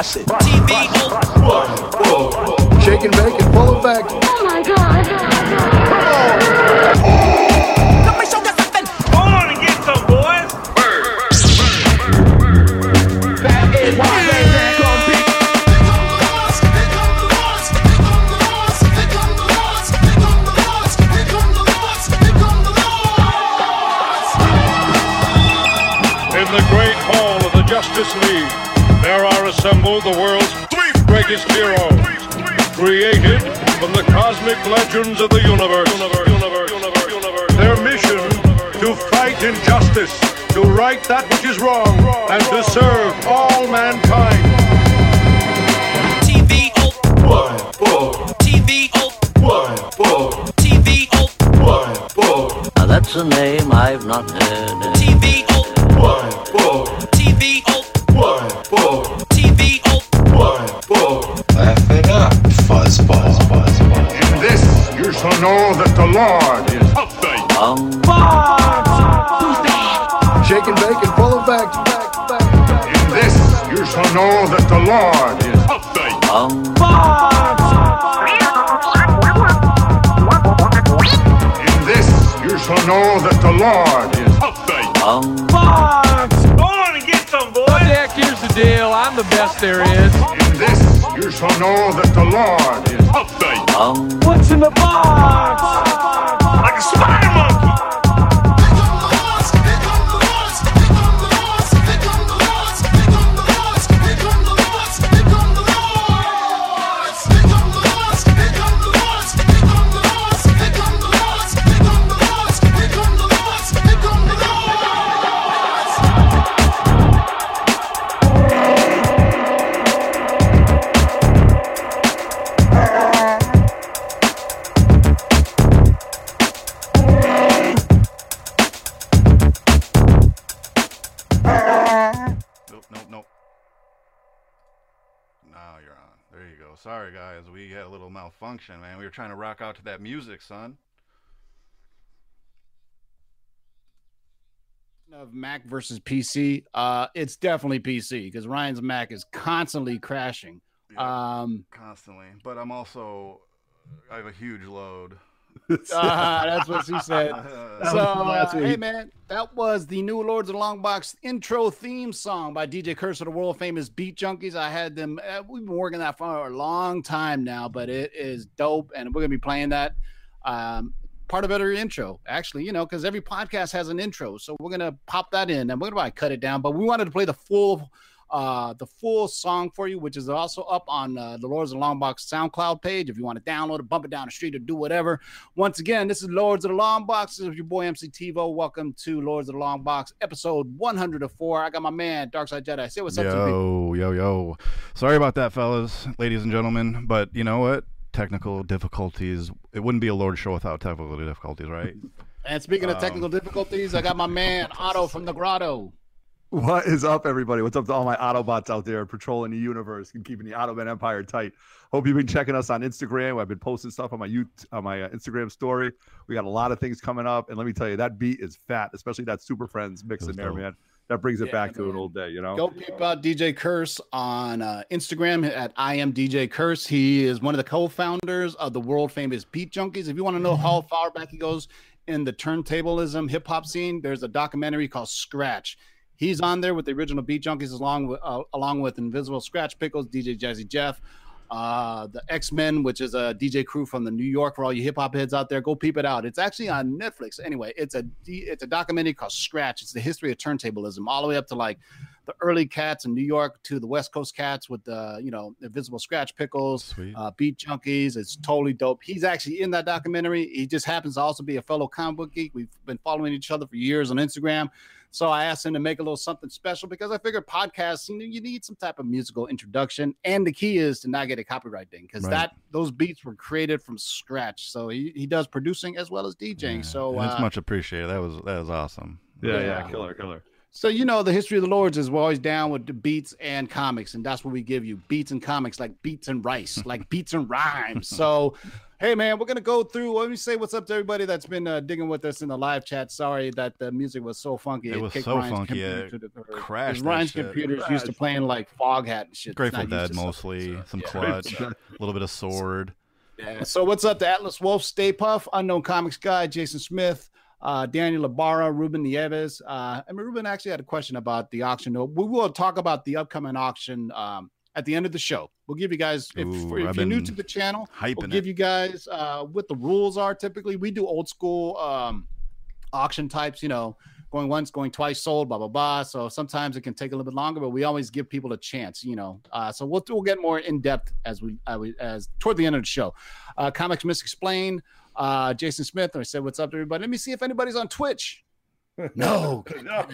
bust it. TV Shake and bake and full effect. Oh are the world's three greatest heroes, created from the cosmic legends of the universe. Their mission to fight injustice, to right that which is wrong, and to serve all mankind. TV TV TV Now that's a name I've not heard. TV TV TV know that the Lord is update. um, In this you shall know that the Lord is update. um. Go on and get some, boys. Dick, here's the deal. I'm the best there is. In this you shall know that the Lord is update. Um, What's in the box? Like a spider monkey. Malfunction, man. We were trying to rock out to that music, son. of Mac versus PC, uh, it's definitely PC because Ryan's Mac is constantly crashing. Yeah, Um, constantly. But I'm also, I have a huge load. Uh, that's what she said. So, uh, hey man, that was the new Lords of the Long Box intro theme song by DJ Curse of the world famous Beat Junkies. I had them. Uh, we've been working that for a long time now, but it is dope, and we're gonna be playing that. Um, part of it our intro, actually, you know, because every podcast has an intro, so we're gonna pop that in, and we're gonna cut it down. But we wanted to play the full. Uh, the full song for you, which is also up on uh, the Lords of the Long Box SoundCloud page. If you want to download it, bump it down the street, or do whatever. Once again, this is Lords of the Long Box. This is your boy MC TiVo. Welcome to Lords of the Long Box, episode 104. I got my man, Darkside Jedi. Say what's up to me. yo, yo, yo. Sorry about that, fellas, ladies and gentlemen. But you know what? Technical difficulties. It wouldn't be a Lord show without technical difficulties, right? And speaking of technical difficulties, I got my man, Otto from the Grotto. What is up, everybody? What's up to all my Autobots out there patrolling the universe and keeping the Autobot Empire tight? Hope you've been checking us on Instagram. I've been posting stuff on my YouTube, on my uh, Instagram story. We got a lot of things coming up, and let me tell you, that beat is fat, especially that Super Friends mix in there, dope. man. That brings it Yeah, back to an old day, you know. Go peep out DJ Curse on uh, Instagram at I am DJ Curse. He is one of the co-founders of the world famous Beat Junkies. If you want to know how far back he goes in the turntablism hip hop scene, there's a documentary called Scratch. He's on there with the original Beat Junkies along with uh, along with Invisibl Skratch Piklz, DJ Jazzy Jeff, uh, the X Men, which is a DJ crew from the New York for all you hip hop heads out there. Go peep it out. It's actually on Netflix. Anyway, it's a it's a documentary called Scratch. It's the history of turntablism all the way up to like the early cats in New York to the West Coast cats with the you know Invisibl Skratch Piklz, uh, Beat Junkies. It's totally dope. He's actually in that documentary. He just happens to also be a fellow comic book geek. We've been following each other for years on Instagram. So I asked him to make a little something special because I figured podcasts, you, know, you need some type of musical introduction, and the key is to not get a copyright thing because Right. that those beats were created from scratch. So he, he does producing as well as DJing. Yeah, So and it's uh, much appreciated. That was that was awesome. yeah, yeah, Yeah. killer, killer. So you know the history of the lords is we're always down with the beats and comics, and that's what we give you: beats and comics, like beats and rice, like beats and rhymes. So Hey man, we're gonna go through. Let me say what's up to everybody that's been uh, digging with us in the live chat. Sorry that the music was so funky. It was so Ryan's funky, computer it to the crashed Ryan's computer's used to playing like Foghat and shit. Grateful Dead mostly, so, some yeah. clutch, a little bit of sword. Yeah. So what's up to Atlas Wolf, Stay Puff, Unknown Comics Guy, Jason Smith, uh, Daniel Ibarra, Ruben Nieves. Uh, I mean, Ruben actually had a question about the auction. We will talk about the upcoming auction um, at the end of the show. We'll give you guys, if, Ooh, if you're new to the channel, we'll it. give you guys uh, what the rules are. Typically, we do old school um, auction types, you know, going once, going twice, sold, blah blah blah. So sometimes it can take a little bit longer, but we always give people a chance, you know. Uh, so we'll we'll get more in depth as we, we as toward the end of the show. Uh, Comics Misexplained. Uh, Jason Smith. I said, "What's up, to everybody?" Let me see if anybody's on Twitch. No, Get out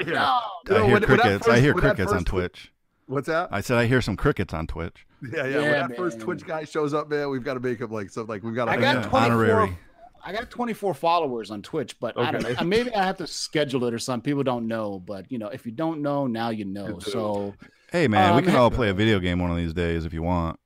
of here. no. I You hear when- when that crickets. I hear when that crickets on first- Twitch. What's that? I said I hear some crickets on Twitch. Yeah, yeah. when Yeah, that first. Twitch guy shows up, man, we've got to make him like something like we've got to. I got Yeah, 24. honorary. I got 24 followers on Twitch, but I don't know. Maybe I have to schedule it or something. People don't know, but you know, if you don't know, now you know. So Hey man, we Um, can all play a video game one of these days if you want.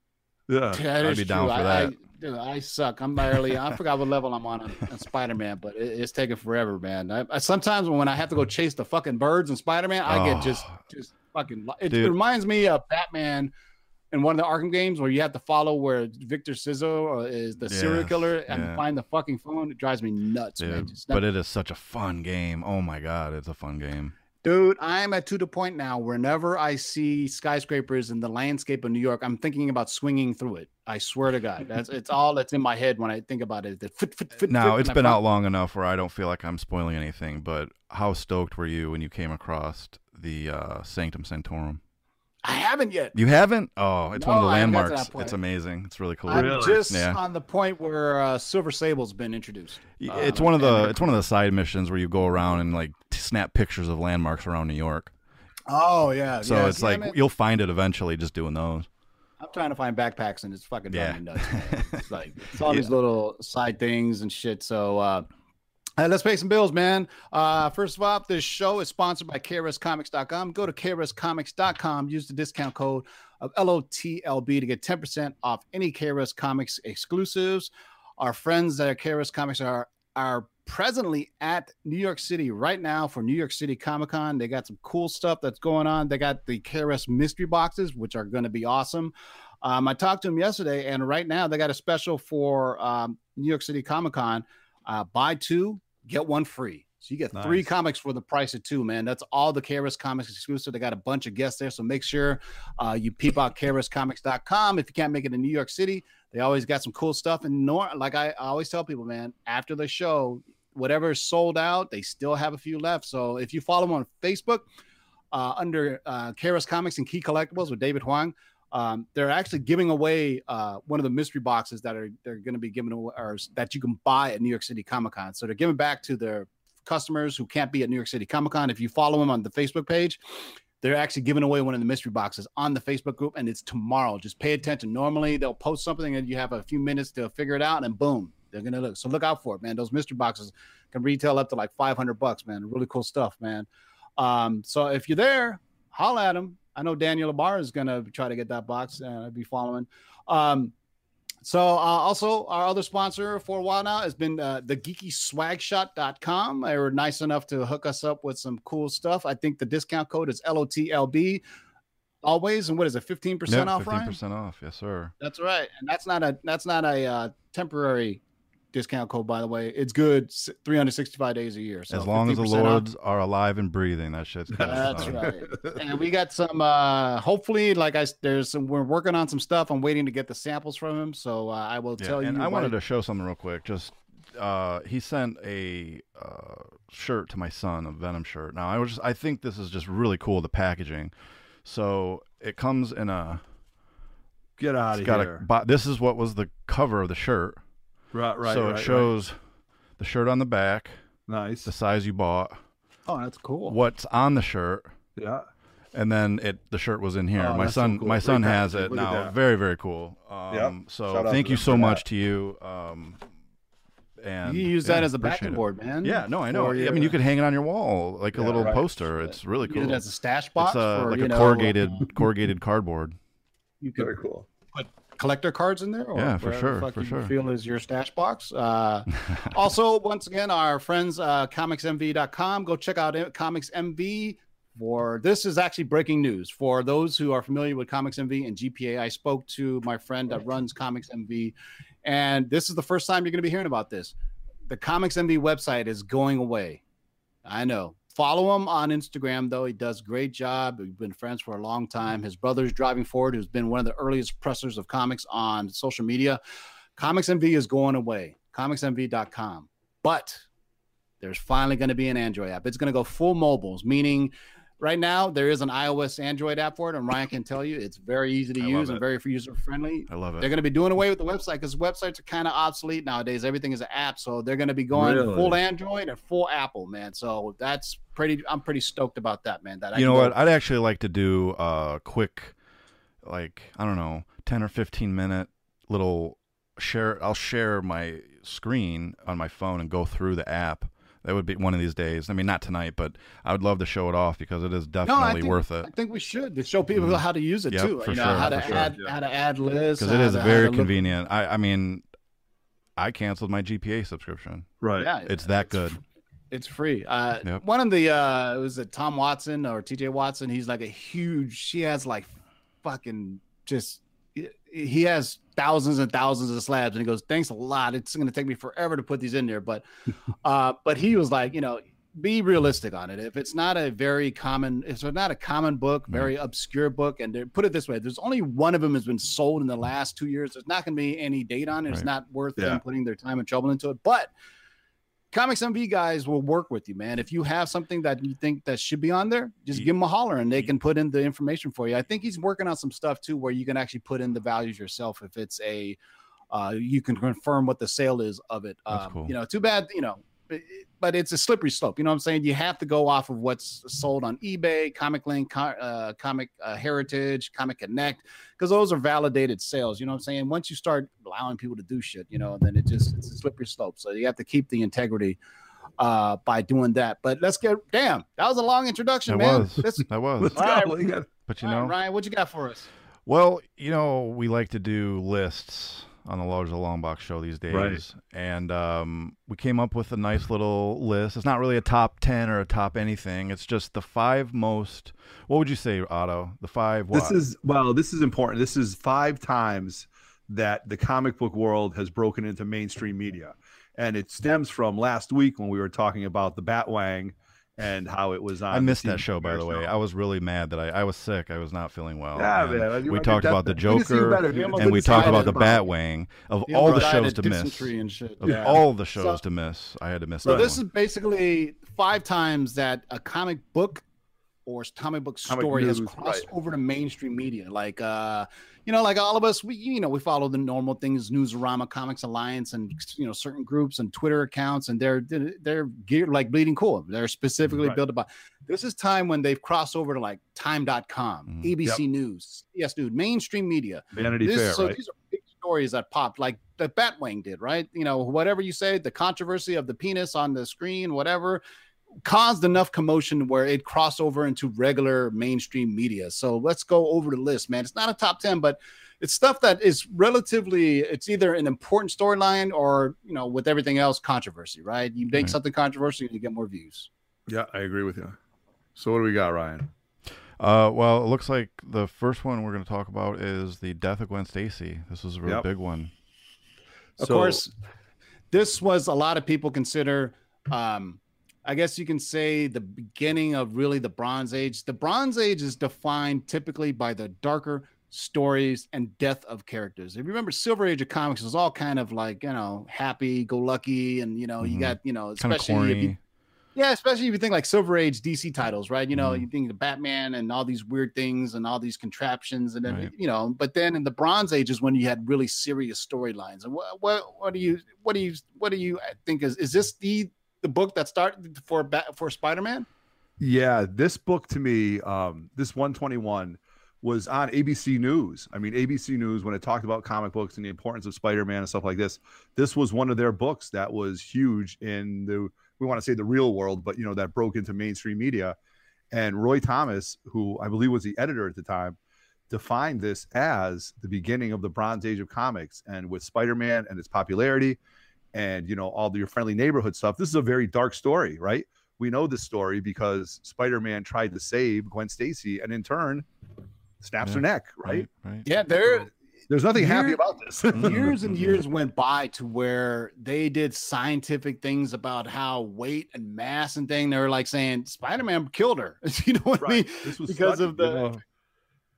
Yeah. that I'd is be down true. for that. I, dude, I suck. I'm barely. I forgot what level I'm on on, on Spider Man, but it, it's taking forever, man. I, I, sometimes when I have to go chase the fucking birds in Spider Man, I get just Oh. just fucking. It, it reminds me of Batman. In one of the Arkham games, where you have to follow where Victor Sizzo uh, is the serial killer and yeah. find the fucking phone, it drives me nuts, man. Just but it is such a fun game. Oh my god, it's a fun game. Dude, I'm at to the point now. Whenever I see skyscrapers in the landscape of New York, I'm thinking about swinging through it. I swear to God, that's it's all that's in my head when I think about it. Fit, fit, fit, Now it's been out long enough where I don't feel like I'm spoiling anything. But how stoked were you when you came across the uh, Sanctum Sanctorum? I haven't yet. You haven't? Oh, it's one of the I haven't got to landmarks. It's amazing. It's really cool. I'm just Yeah. on the point where uh, Silver Sable's been introduced. Y- Uh, it's one of the it's one of the side missions where you go around and like snap pictures of landmarks around New York. Oh yeah. So yeah, it's like I'm, you'll find it eventually just doing those. I'm trying to find backpacks and it's fucking Yeah. driving me nuts. man. It's like it's all Yeah. these little side things and shit. So uh let's pay some bills, man. Uh, first of all, this show is sponsored by KRSComics.com. Go to KRSComics.com. Use the discount code of LOTLB to get 10% off any KRS Comics exclusives. Our friends at KRS Comics are are presently at New York City right now for New York City Comic Con. They got some cool stuff that's going on. They got the KRS mystery boxes, which are going to be awesome. Um, I talked to them yesterday, and right now they got a special for um, New York City Comic Con. Uh, buy two, get one free. So you get three comics for the price of two, man. That's all the KRS Comics exclusive. They got a bunch of guests there, so make sure uh, you peep out KRSComics.com. If you can't make it in New York City, they always got some cool stuff. And nor like I, always tell people, man, after the show, whatever is sold out, they still have a few left. So if you follow them on Facebook uh, under uh, KRS Comics and Key Collectibles with David Huang, um, they're actually giving away uh, one of the mystery boxes that are they're going to be giving away or that you can buy at New York City Comic Con. So they're giving back to their customers who can't be at New York City Comic Con. If you follow them on the Facebook page, they're actually giving away one of the mystery boxes on the Facebook group, and it's tomorrow. Just pay attention. Normally, they'll post something, and you have a few minutes to figure it out, and boom, they're gonna look. So look out for it, man. Those mystery boxes can retail up to like 500 bucks, man. Really cool stuff, man. Um, so if you're there, holla at them. I know Daniel Ibarra is gonna try to get that box, and I'll be following. Um, so uh, also our other sponsor for a while now has been uh, the geekyswagshop.com. They were nice enough to hook us up with some cool stuff. I think the discount code is LOTLB always. And what is it? 15% Yeah, off, fifteen Ryan? percent off. Yes, sir. That's right. And that's not a that's not a uh, temporary discount code, by the way. It's good 365 days a year. So as long as the 15% off. lords are alive and breathing, that shit's good. That's So- right. and we got some uh hopefully like i there's some we're working on some stuff. I'm waiting to get the samples from him. So uh, I will Yeah, tell and you I wanted to show something real quick. Just uh, he sent a uh, shirt to my son, a Venom shirt. Now I was just, I think this is just really cool. The packaging. So it comes in a. Get out It's of got a. here. This is what was the cover of the shirt. Right, right. so right, it right. shows the shirt on the back, Nice. the size you bought, Oh, that's cool. what's on the shirt, Yeah. and then it the shirt was in here. Oh, my that's so son, cool. my Great son has packaging. it Look now. that. Very very cool. Um, Yep. So Shout thank you so much that. to you. Um, and you use yeah, that as a appreciate backing board, man. Yeah, no, I know. for I your- mean, you could hang it on your wall like a little right. poster. It's really use cool. it as a stash box it's for like you a know, corrugated corrugated cardboard. You could Very cool. Collector cards in there. Or Yeah, for sure, the fuck for you sure. Feel is your stash box. Uh, also, once again, our friends uh, comicsmv.com. Go check out it- Comics MV. For this is actually breaking news for those who are familiar with Comics MV and GPA. I spoke to my friend that runs Comics MV, and this is the first time you're going to be hearing about this. The Comics MV website is going away. I know. Follow him on Instagram, though. He does great job. We've been friends for a long time. His brother's driving forward, who's been one of the earliest pressers of comics on social media. Comics MV is going away. ComicsMV.com. But there's finally going to be an Android app. It's going to go full mobiles, meaning right now there is an iOS Android app for it, and Ryan can tell you it's very easy to I use and very user friendly. I love it. They're going to be doing away with the website because websites are kind of obsolete nowadays. Everything is an app, so they're going to be going Really? full Android and full Apple, man. So that's pretty. I'm pretty stoked about that, man. That I you know go- what? I'd actually like to do a quick, like I don't know, ten or fifteen minute little share. I'll share my screen on my phone and go through the app. That would be one of these days. I mean, not tonight, but I would love to show it off because it is No, definitely think, worth it. I think we should to show people how to use it Yep, too. for You know sure, how to for sure. add how to add lists Because it is to- very convenient. I, I mean, I canceled my GPA subscription. Right. Yeah, It's that good. It's free. Uh, Yep. One of the uh, was it Tom Watson or TJ Watson? He's like a huge. She has like fucking just. He has thousands and thousands of slabs, and he goes, "Thanks a lot. It's going to take me forever to put these in there." But, uh, but he was like, you know, be realistic on it. If it's not a very common, if it's not a common book, very obscure book, and put it this way, there's only one of them has been sold in the last two years. There's not going to be any date on it. It's not worth Yeah. them putting their time and trouble into it. But Comics MV guys will work with you, man. If you have something that you think that should be on there, just give them a holler and they can put in the information for you. I think he's working on some stuff too where you can actually put in the values yourself if it's a uh you can confirm what the sale is of it. Um, cool. you know, too bad, you know, but- but it's a slippery slope. You know what I'm saying? You have to go off of what's sold on eBay, Comic Link, uh, Comic uh, Heritage, Comic Connect, because those are validated sales. You know what I'm saying? Once you start allowing people to do shit, you know, then it just it's a slippery slope. So you have to keep the integrity uh by doing that. But let's get damn, that was a long introduction, That man. was. Let's, That was. Let's All right. go. You got- But you all right, know, Ryan, what you got for us? Well, you know, we like to do lists on the Large Long Box show these days. Right. And um, we came up with a nice little list. It's not really a top 10 or a top anything. It's just the five most, what would you say, Otto? The five what? This is well, this is important. This is five times that the comic book world has broken into mainstream media. And it stems from last week when we were talking about the Batwang and how it was on. I missed that show, by the way. show. I was really mad that I, I was sick. I was not feeling well. Yeah, and man. We talked about the that- we can see you Joker, better, dude. almost and we talked about the Batwing. Of all the shows to miss. dysentery and shit. Of Yeah. all the shows So- to miss, I had to miss So this one. is basically five times that a comic book or comic book story has crossed right. over to mainstream media. Like uh, you know, like all of us, we you know, we follow the normal things, Newsarama, Comics Alliance, and you know, certain groups and Twitter accounts, and they're they're geared like bleeding cool. They're specifically Right. built about this is time when they've crossed over to like time.com, Mhm. ABC News, yes, dude, mainstream media. Vanity This- Fair, so right? these are big stories that popped, like the Batwing did, right? You know, whatever you say, the controversy of the penis on the screen, whatever, caused enough commotion where it crossed over into regular mainstream media. So let's go over the list, man. It's not a top 10, but it's stuff that is relatively it's either an important storyline or you know with everything else controversy right you make Right. something controversial you get more views Yeah, I agree with you. So what do we got, Ryan? Uh, well, it looks like the first one we're going to talk about is the death of Gwen Stacy. This was a real Yep. big one. of So- course this was a lot of people consider um i guess you can say the beginning of really the bronze age the bronze age is defined typically by the darker stories and death of characters if you remember silver age of comics was all kind of like you know happy go lucky and you know you Mhm. got you know especially if you yeah, especially if you think like Silver Age DC titles, right? You know, Mhm. you think the Batman and all these weird things and all these contraptions, and then Right. you know, but then in the Bronze Age is when you had really serious storylines. And what what what do you what do you what do you think is is this the the book that started for for Spider Man? Yeah, this book to me, um, this 121 was on ABC News. I mean, ABC News when it talked about comic books and the importance of Spider-Man and stuff like this. This was one of their books that was huge in the we want to say the real world, but you know that broke into mainstream media. And Roy Thomas, who I believe was the editor at the time, defined this as the beginning of the Bronze Age of comics, and with Spider-Man and its popularity, and you know all your friendly neighborhood stuff. This is a very dark story, right? We know this story because Spider-Man tried to save Gwen Stacy, and in turn, snaps her neck, right? Right. Yeah, there There's nothing happy about this. years and years went by to where they did scientific things about how weight and mass and thing. They were like saying Spider-Man killed her. you know what I mean? This was Because of the- you know.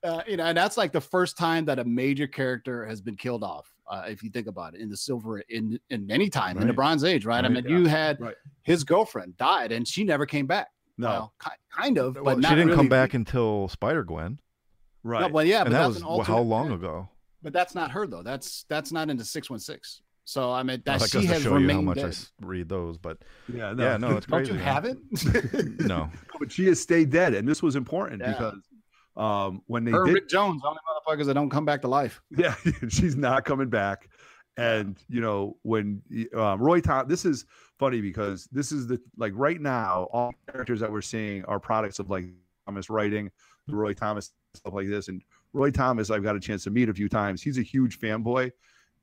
Uh, you know, and that's like the first time that a major character has been killed off. Uh, if you think about it, in the silver, in in any time in the Bronze Age, right? I Right, mean, you had right. his girlfriend died, and she never came back. no, Well, ki- kind of, Well, but she didn't really. come back until Spider Gwen, right. No, well, yeah, but that that's was an how long character. ago? But that's not her though. That's that's not into six one six. So I mean, Well, that that she goes to has show you how much I dead. s- read those, but yeah, yeah, no, it's Don't crazy. you man. have it? No, but she has stayed dead, and this was important Yeah. because um, when they did, Jones, the only motherfuckers that don't come back to life. yeah, she's not coming back. And you know when um, Roy Tom, this is funny because this is the like right now all characters that we're seeing are products of like Thomas writing, Roy Thomas stuff like this. And Roy Thomas, I've got a chance to meet a few times. He's a huge fanboy,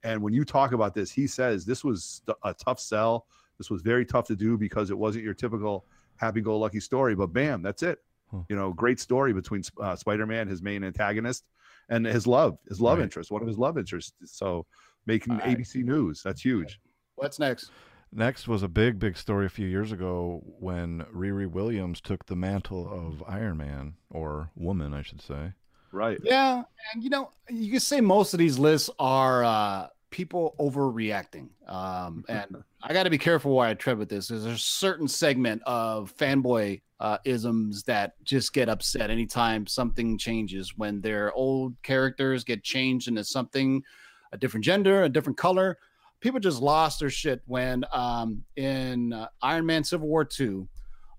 and when you talk about this, he says this was a tough sell. This was very tough to do because it wasn't your typical happy-go-lucky story. But bam, that's it. Huh. You know, great story between uh, Spider-Man, his main antagonist, and his love, his love Right. interest, one of his love interests. So making All right. ABC News, that's huge. What's next? Next was a big, big story a few years ago when Riri Williams took the mantle of Iron Man, or woman, I should say. Right. Yeah, and you know, you can say most of these lists are uh people overreacting. Um and I got to be careful where I tread with this. There's a certain segment of fanboy uh isms that just get upset anytime something changes when their old characters get changed into something a different gender, a different color. People just lost their shit when um in uh, Iron Man Civil War 2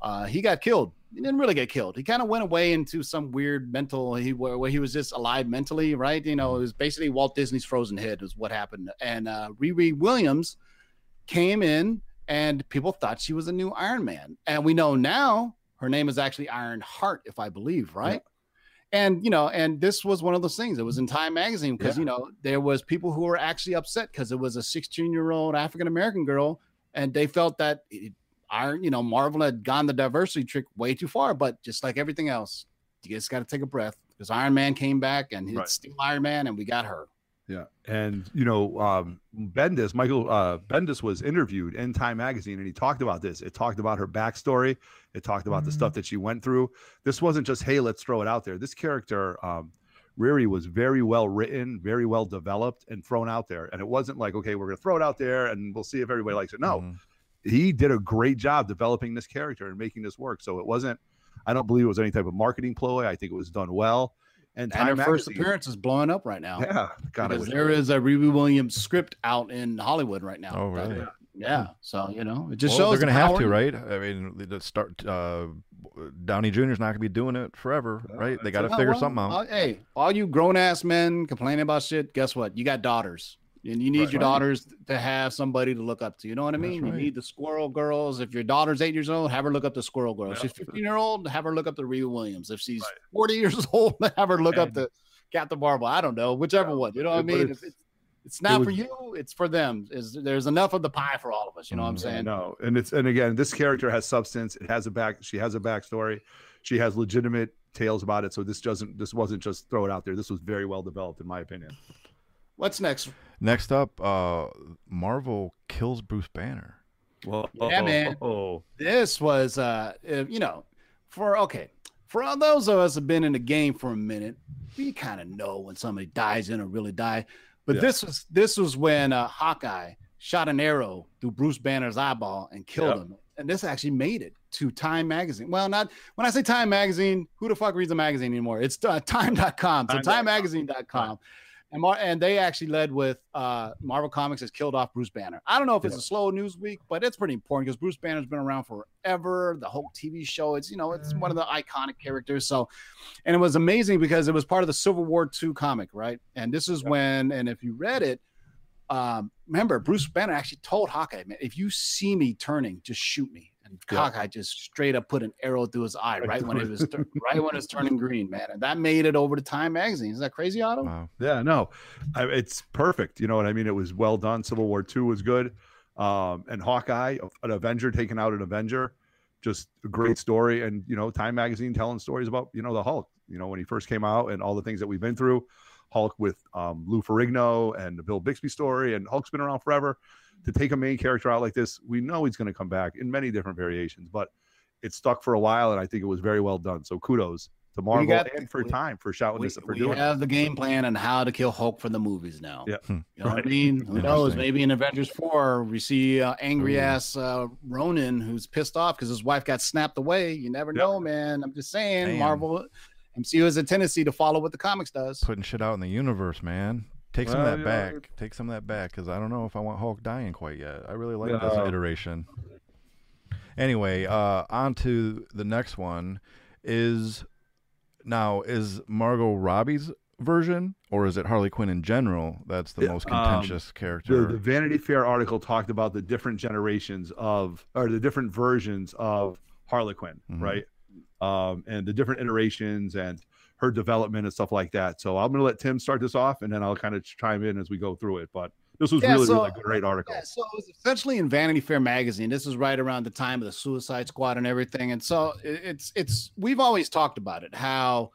uh, he got killed. He didn't really get killed. He kind of went away into some weird mental he where, where he was just alive mentally, right? You know, it was basically Walt Disney's frozen head is what happened. And uh, Riri Williams came in, and people thought she was a new Iron Man. And we know now her name is actually Iron Heart, if I believe, right? And you know, and this was one of those things. It was in Time magazine because Yeah. you know there was people who were actually upset because it was a 16 year old African American girl, and they felt that it, Iron, you know, Marvel had gone the diversity trick way too far. But just like everything else, you just got to take a breath because Iron Man came back and Right. it's still Iron Man, and we got her. Yeah. And you know, um Bendis, Michael uh Bendis was interviewed in Time magazine and he talked about this. It talked about her backstory. It talked about the stuff that she went through. This wasn't just, hey, let's throw it out there. This character, um, Riri was very well written, very well developed, and thrown out there. And it wasn't like, okay, we're gonna throw it out there and we'll see if everybody likes it. No, Mhm. He did a great job developing this character and making this work. So it wasn't, I don't believe it was any type of marketing ploy. I think it was done well. And And her Time first appearance is blowing up right now. Yeah, God, I because there is a Riri Williams script out in Hollywood right now. Oh, That- really? Yeah. So you know, it just Well, shows they're going to have to, right? I mean, the start uh, Downey is not going to be doing it forever, right? They got to figure well, something out. uh, hey, all you grown ass men complaining about shit, guess what? You got daughters. And you need Right. your daughters to have somebody to look up to. You know what I mean? You need the squirrel girls. If your daughter's eight years old, have her look up to squirrel girl. If Yeah. She's 15 year old, have her look up to Riri Williams. If she's Right. 40 years old, have her look up And- to Captain Marvel. I don't know, whichever one. You know what I mean? it's- it's, it's not for was- you, it's for them. Is there's enough of the pie for all of us. You know what I'm Mhm. saying? No, and it's and again, this character has substance. It has a back. She has a backstory. She has legitimate tales about it. So this doesn't. This wasn't just throw it out there. This was very well developed, in my opinion. What's next? Next up, uh, Marvel kills Bruce Banner. Well, Yeah, man. This was uh you know for okay for all those of us who've been in the game for a minute we kind of know when somebody dies in or really die but Yeah. this was this was when uh hawkeye shot an arrow through bruce banner's eyeball and killed Yep. him and this actually made it to time magazine well not when i say time magazine who the fuck reads a magazine anymore it's uh, time.com so Time.com. timemagazine.com and, Mar- and they actually led with uh, Marvel Comics has killed off Bruce Banner. I don't know if it's a slow news week, but it's pretty important because Bruce Banner's been around forever. The whole TV show, it's you know, it's one of the iconic characters. So, and it was amazing because it was part of the Civil War II comic, right? And this is when, and if you read it, um, remember Bruce Banner actually told Hawkeye, man, if you see me turning, just shoot me. And Yeah. Hawkeye just straight up put an arrow through his eye right when it was right when it's turning green, man. And that made it over to Time magazine. Is that crazy, Otto? Wow. Yeah, no, I, it's perfect. You know what I mean? It was well done. Civil War Two was good, um, and Hawkeye, an Avenger taking out an Avenger, just a great story. And you know, Time Magazine telling stories about you know the Hulk. You know when he first came out and all the things that we've been through. Hulk with um, Lou Ferrigno and the Bill Bixby story, and Hulk's been around forever. To take a main character out like this, we know he's going to come back in many different variations, but it stuck for a while, and I think it was very well done. So kudos to Marvel got- and for we- Time for shouting We, this for we doing. it. have the game plan on how to kill Hulk for the movies now. Yeah. You know what I mean? Who knows? Interesting. Maybe in Avengers 4, we see uh, angry Ooh. ass uh, Ronin who's pissed off because his wife got snapped away. You never Yep. know, man. I'm just saying, Damn. Marvel, MCU has a tendency to follow what the comics does. Putting shit out in the universe, man. Take some Well, of that yeah. back. Take some of that back because I don't know if I want Hulk dying quite yet. I really like this iteration. Anyway, uh, on to the next one. Is now is Margot Robbie's version or is it Harley Quinn in general? That's the Yeah, most um, contentious the, character. the Vanity Fair article talked about the different generations of, or the different versions of Harley Quinn, Mhm. right? Um, and the different iterations and her development and stuff like that. So I'm going to let Tim start this off, and then I'll kind of chime in as we go through it. But this was Yeah, really, so- really a great article. Yeah, so it was essentially in Vanity Fair magazine. This is right around the time of the Suicide Squad and everything. And so it's it's we've always talked about it how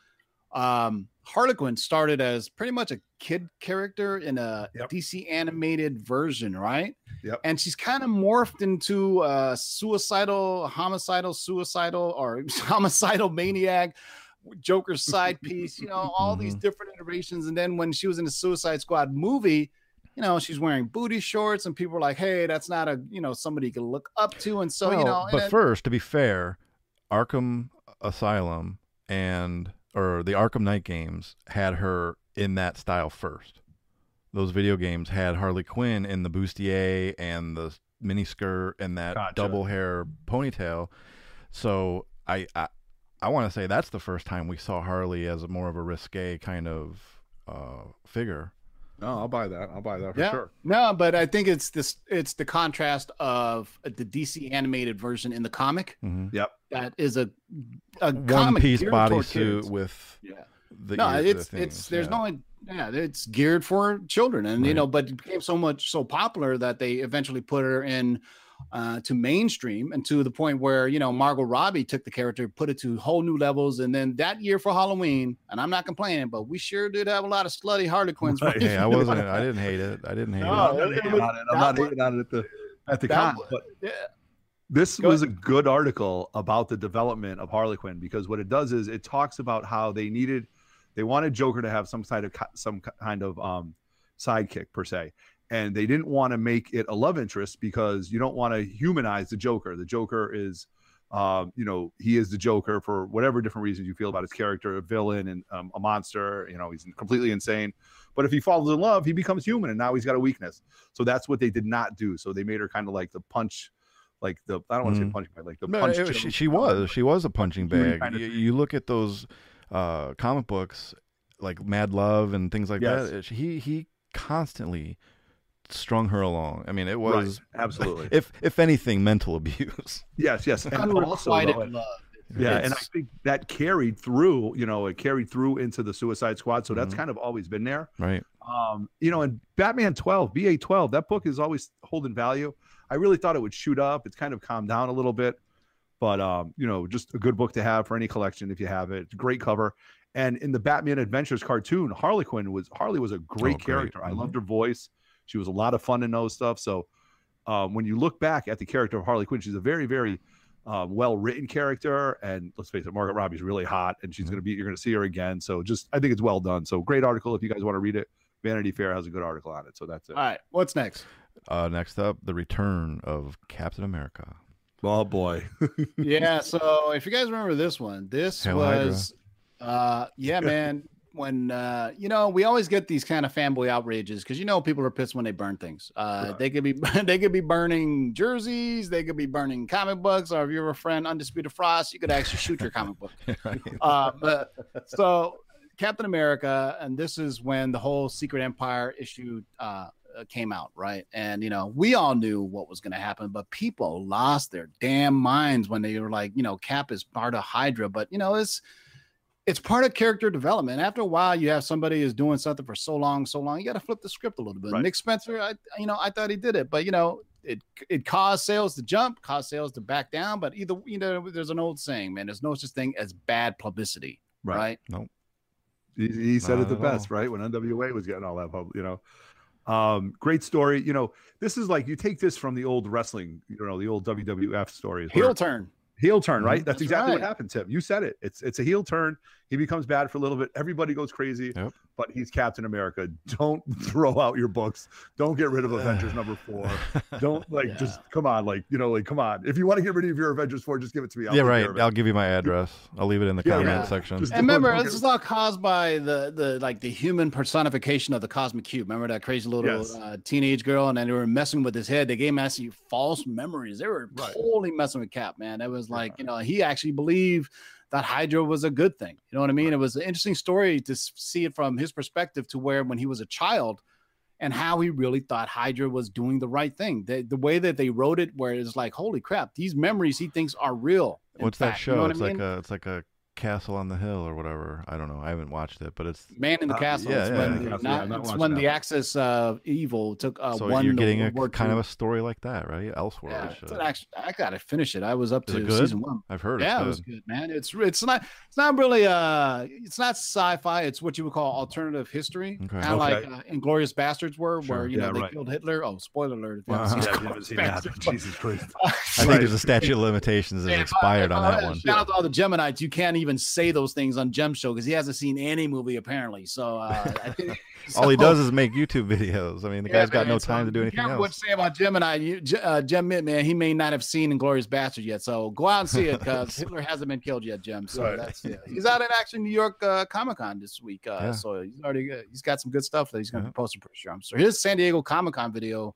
um Harley Quinn started as pretty much a kid character in a Yep. DC animated version, right? Yep. And she's kind of morphed into a suicidal, homicidal, suicidal, or homicidal maniac, Joker's side piece, you know, all these mm-hmm. different iterations. And then when she was in the Suicide Squad movie, you know, she's wearing booty shorts, and people are like, "Hey, that's not a you know somebody you can look up to." And so you know, but first, to be fair, Arkham Asylum and or the Arkham Knight games had her in that style first. Those video games had Harley Quinn in the bustier and the miniskirt and that Gotcha. double hair ponytail. So I I, I want to say that's the first time we saw Harley as a more of a risque kind of uh, figure. No, I'll buy that. I'll buy that for yeah, sure. no, but I think it's this it's the contrast of the DC animated version in the comic hmm Yep. that is a a One comic piece geared toward bodysuit with Yeah. the no, ear- it's things, it's there's yeah. no yeah, it's geared for children, and you know, but it became so much so popular that they eventually put her in uh, to mainstream, and to the point where you know Margot Robbie took the character, put it to whole new levels, and then that year for Halloween, and I'm not complaining, but we sure did have a lot of slutty Harley Quinns. Right. Hey, I wasn't. I didn't hate it. I didn't hate No, it. I'm not it hating on it. I'm not hating on it at the at the that con, was- but yeah. this Go was a good article about the development of Harley Quinn because what it does is it talks about how they needed, they wanted Joker to have some kind of ki- some kind of um, sidekick per se, and they didn't want to make it a love interest because you don't want to humanize the Joker. The Joker is, um, you know, he is the Joker for whatever different reasons you feel about his character, a villain and um, a monster. You know, he's completely insane. But if he falls in love, he becomes human, and now he's got a weakness. So that's what they did not do. So they made her kind of like the punch, like the I don't want to say Mhm. punch bag, like the No, punch. it- she, she was. She was a punching bag. kind of You, you look at those uh, comic books, like Mad Love and things like Yes. that. He he constantly strung her along. I mean, it Right, was absolutely. if if anything, mental abuse. Yes, yes, and also though, love. yeah, and I think that carried through. You know, it carried through into the Suicide Squad. So that's Mhm. kind of always been there. Right. Um, you know, and Batman 12, BA 12, that book is always holding value. I really thought it would shoot up. It's kind of calmed down a little bit, but um, you know, just a good book to have for any collection if you have it. Great cover. And in the Batman Adventures cartoon, Harley Quinn was Harley was a great Oh, great. character. I Mhm. loved her voice. She was a lot of fun in those stuff. So um, when you look back at the character of Harley Quinn, she's a very, very um, well written character. And let's face it, Margaret Robbie's really hot, and she's Mhm. going to be you're going to see her again. So just I think it's well done. So great article if you guys want to read it. Vanity Fair has a good article on it. So that's it. All right, what's next? Uh, next up, the return of Captain America. Oh boy. yeah so if you guys remember this one this Hail Hydra. was uh yeah man when uh you know we always get these kind of fanboy outrages because you know people are pissed when they burn things uh Right. they could be they could be burning jerseys they could be burning comic books or if you're a friend undisputed frost you could actually shoot your comic book right. uh but so captain america and this is when the whole secret empire issued uh uh, came out, right? And you know, we all knew what was going to happen, but people lost their damn minds when they were like, you know, Cap is part of Hydra, but you know, it's it's part of character development. After a while, you have somebody who's doing something for so long, so long, you got to flip the script a little bit. Right. Nick Spencer, I you know, I thought he did it, but you know, it it caused sales to jump, caused sales to back down. But either you know, there's an old saying, man, there's no such thing as bad publicity, Right. right? Nope. He, he said Not it the best, all. right? When NWA was getting all that pub, you know. Um, great story. You know, this is like you take this from the old wrestling, you know, the old WWF stories. where- Heel turn. Heel turn, right? Mm-hmm. That's, That's exactly what right. happened, Tim. You said it. It's it's a heel turn. He becomes bad for a little bit. Everybody goes crazy, Yep. but he's Captain America. Don't throw out your books. Don't get rid of Avengers number four. Don't like just come on, like you know, like come on. If you want to get rid of your Avengers four, just give it to me. I'll yeah, right. care of it. I'll give you my address. I'll leave it in the Yeah, comment yeah. section. Just- And remember, this is all caused by the the like the human personification of the cosmic cube. Remember that crazy little Yes. uh, teenage girl, and then they were messing with his head. They gave him actually false memories. They were Right. totally messing with Cap, man. It was like you know he actually believed that Hydra was a good thing. You know what I mean? It was an interesting story to see it from his perspective to where when he was a child. And how he really thought Hydra was doing the right thing. The, the way that they wrote it, where it's like, holy crap, these memories he thinks are real. What's that show? You know what it's I like a it's like a castle on the hill or whatever. I don't know. I haven't watched it, but it's Man in the Uh, Castle. yeah, it's yeah, when, yeah, the, Castle, not- yeah, not it's when the one. Axis uh, evil took uh, so one. you're getting a World War kind of a story like that, right? Elsewhere. Yeah, it's an act- I gotta finish it. I was up Is to good? season one. I've heard it. Yeah, it's it was good. good, man. It's it's not it's not really uh it's not sci-fi. It's what you would call alternative history, Okay. kind of Okay. like uh, Inglorious Bastards were, Sure. were you Yeah, know they right. killed Hitler. Oh, spoiler alert! If Uh-huh. haven't seen Yeah, I Inglourious haven't seen that, Bastards, but but- Jesus Christ. I think there's a statute of limitations that's Yeah, expired on that one. Shout out to all the Geminites. You can't even say those things on Gem Show because he hasn't seen any movie apparently. So uh, think All he does is make YouTube videos. I mean, the Yeah, guy's got man, no so time to do anything What else. you say about Gemini? You, uh, Gem Mitt, man, he may not have seen Inglorious Bastard yet. So go out and see it because Hitler hasn't been killed yet, Gem. So Right. that's yeah. He's out in Action New York uh, Comic Con this week. Uh, Yeah. So he's already uh, he's got some good stuff that he's going to Yeah. be posting pretty sure. I'm sure his San Diego Comic Con video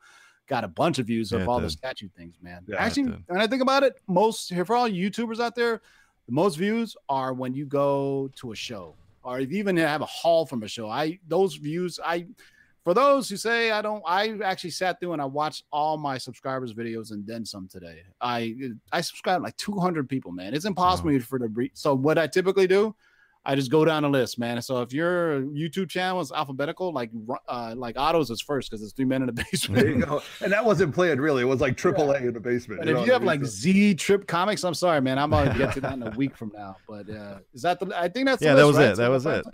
got a bunch of views Yeah, of all the statue things, man. Yeah, actually, when I think about it, most here for all YouTubers out there, the most views are when you go to a show or if you even have a haul from a show. I those views I for those who say I don't, I actually sat through and I watched all my subscribers' videos and then some today. I I subscribe like 200 people, man. It's impossible for the so what I typically do, I just go down the list, man. So if your YouTube channel is alphabetical, like uh, like Otto's is first because it's three men in the basement. There you go. And that wasn't planned really. It was like triple A in the basement. But you if you have like So- Z Trip Comics, I'm sorry, man. I'm gonna get to that in a week from now. But uh, is that the? I think that's the Yeah, that was right? it. So That was that's- it.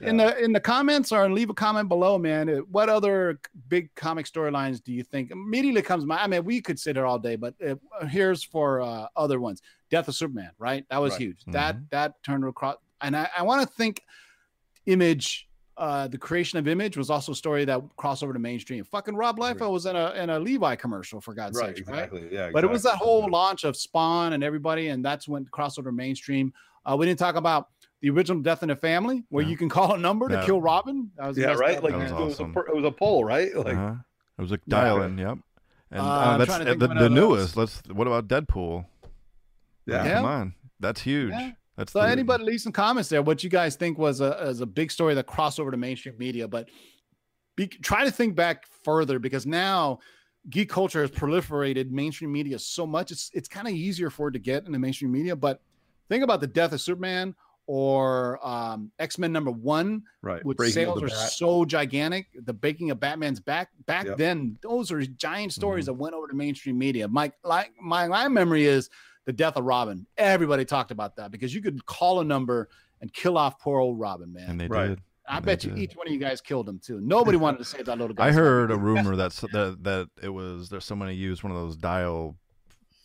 In the in the comments or leave a comment below, man. What other big comic storylines do you think immediately comes to mind? I mean, we could sit here all day, but uh, here's for uh, other ones: Death of Superman, right? That was Right. huge. That Mhm. that turned across, and I, I want to think Image. Uh, the creation of Image was also a story that crossed over to mainstream. Fucking Rob Liefeld was in a in a Levi commercial for God's right, sake, right? exactly. Yeah. But it was that whole launch of Spawn and everybody, and that's when crossover mainstream. Uh, we didn't talk about the original Death in the Family, where Yeah. you can call a number to Yeah. kill Robin. That was Yeah, messed right. Like That man. was it, was awesome. a, it was a poll, right? Like uh-huh. It was like Yeah. dialing. Yep. And Uh, uh, that's uh, the, the newest. Let's. What about Deadpool? yeah. Yeah. Come on, that's huge. That's So the- anybody leave some comments there. What you guys think was a as a big story that crossed over to mainstream media, but be, try to think back further because now geek culture has proliferated mainstream media so much. It's it's kind of easier for it to get in the mainstream media. But think about the death of Superman or um, X Men number one, Right. which Breaking sales are so gigantic. The baking of Batman's back back Yep. then, those are giant stories Mhm. that went over to mainstream media. My like my my memory is the death of Robin. Everybody talked about that because you could call a number and kill off poor old Robin, man. and they Right. did. I they bet you did. each one of you guys killed him too. Nobody wanted to save that little guy. I heard a rumor that's that that it was there's somebody who used one of those dial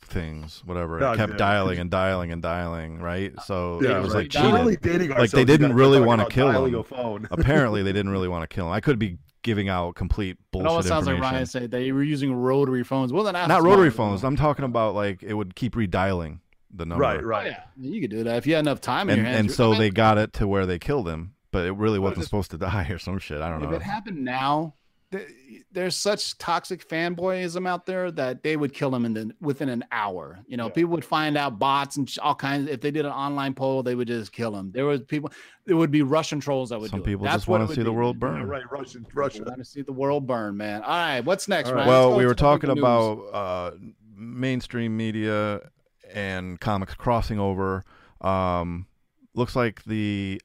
things, whatever. Oh, It kept yeah. dialing and dialing and dialing, right? So Yeah, it was right. like We're cheated. really Like, they didn't really wanna kill him. phone. Apparently, they didn't really want to kill him. I could be giving out complete It bullshit almost sounds like. Ryan said they were using rotary phones. Well, then Not rotary phones. I'm talking about like it would keep redialing the number. Right, Oh, right. yeah, you could do that if you had enough time in And your hands. and so I mean, they got it to where they killed him, but it really wasn't supposed to die or some shit. I don't if know. If it happened now, th- there's such toxic fanboyism out there that they would kill him in the within an hour. You know, Yeah. people would find out bots and all kinds. If they did an online poll, they would just kill him. There was people. There would be Russian trolls that would. Some do people That's just want to would see the world man. Yeah, burn. right, Russian, People Russia. want to see the world burn, man. All right, what's next, All right. Ryan? Well, we were talking about uh, mainstream media and comics crossing over. Um, looks like the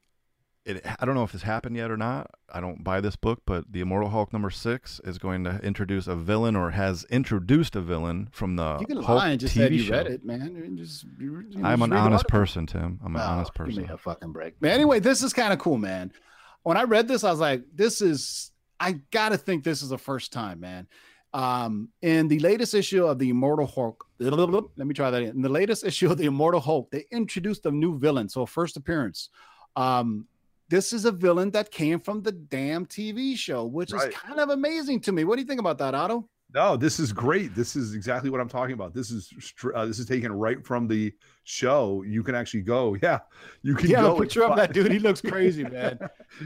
it, I don't know if this happened yet or not. I don't buy this book, but the Immortal Hulk number six is going to introduce a villain or has introduced a villain from the You can Hulk lie and just TV said you show. read it, man. Just, you, you I'm an honest person, Tim. I'm an Oh, honest Give person. me a fucking break. But anyway, this is kind of cool, man. When I read this, I was like, this is, I gotta think this is the first time, man. Um, in the latest issue of the Immortal Hulk, let me try that again. In the latest issue of the Immortal Hulk, they introduced a new villain. So, first appearance. Um, this is a villain that came from the damn TV show, which Right. is kind of amazing to me. What do you think about that, Otto? No, this is great. This is exactly what I'm talking about. This is str- uh, this is taken right from the show. You can actually go. Yeah, you can Yeah, go. a and picture of that dude. He looks crazy, man.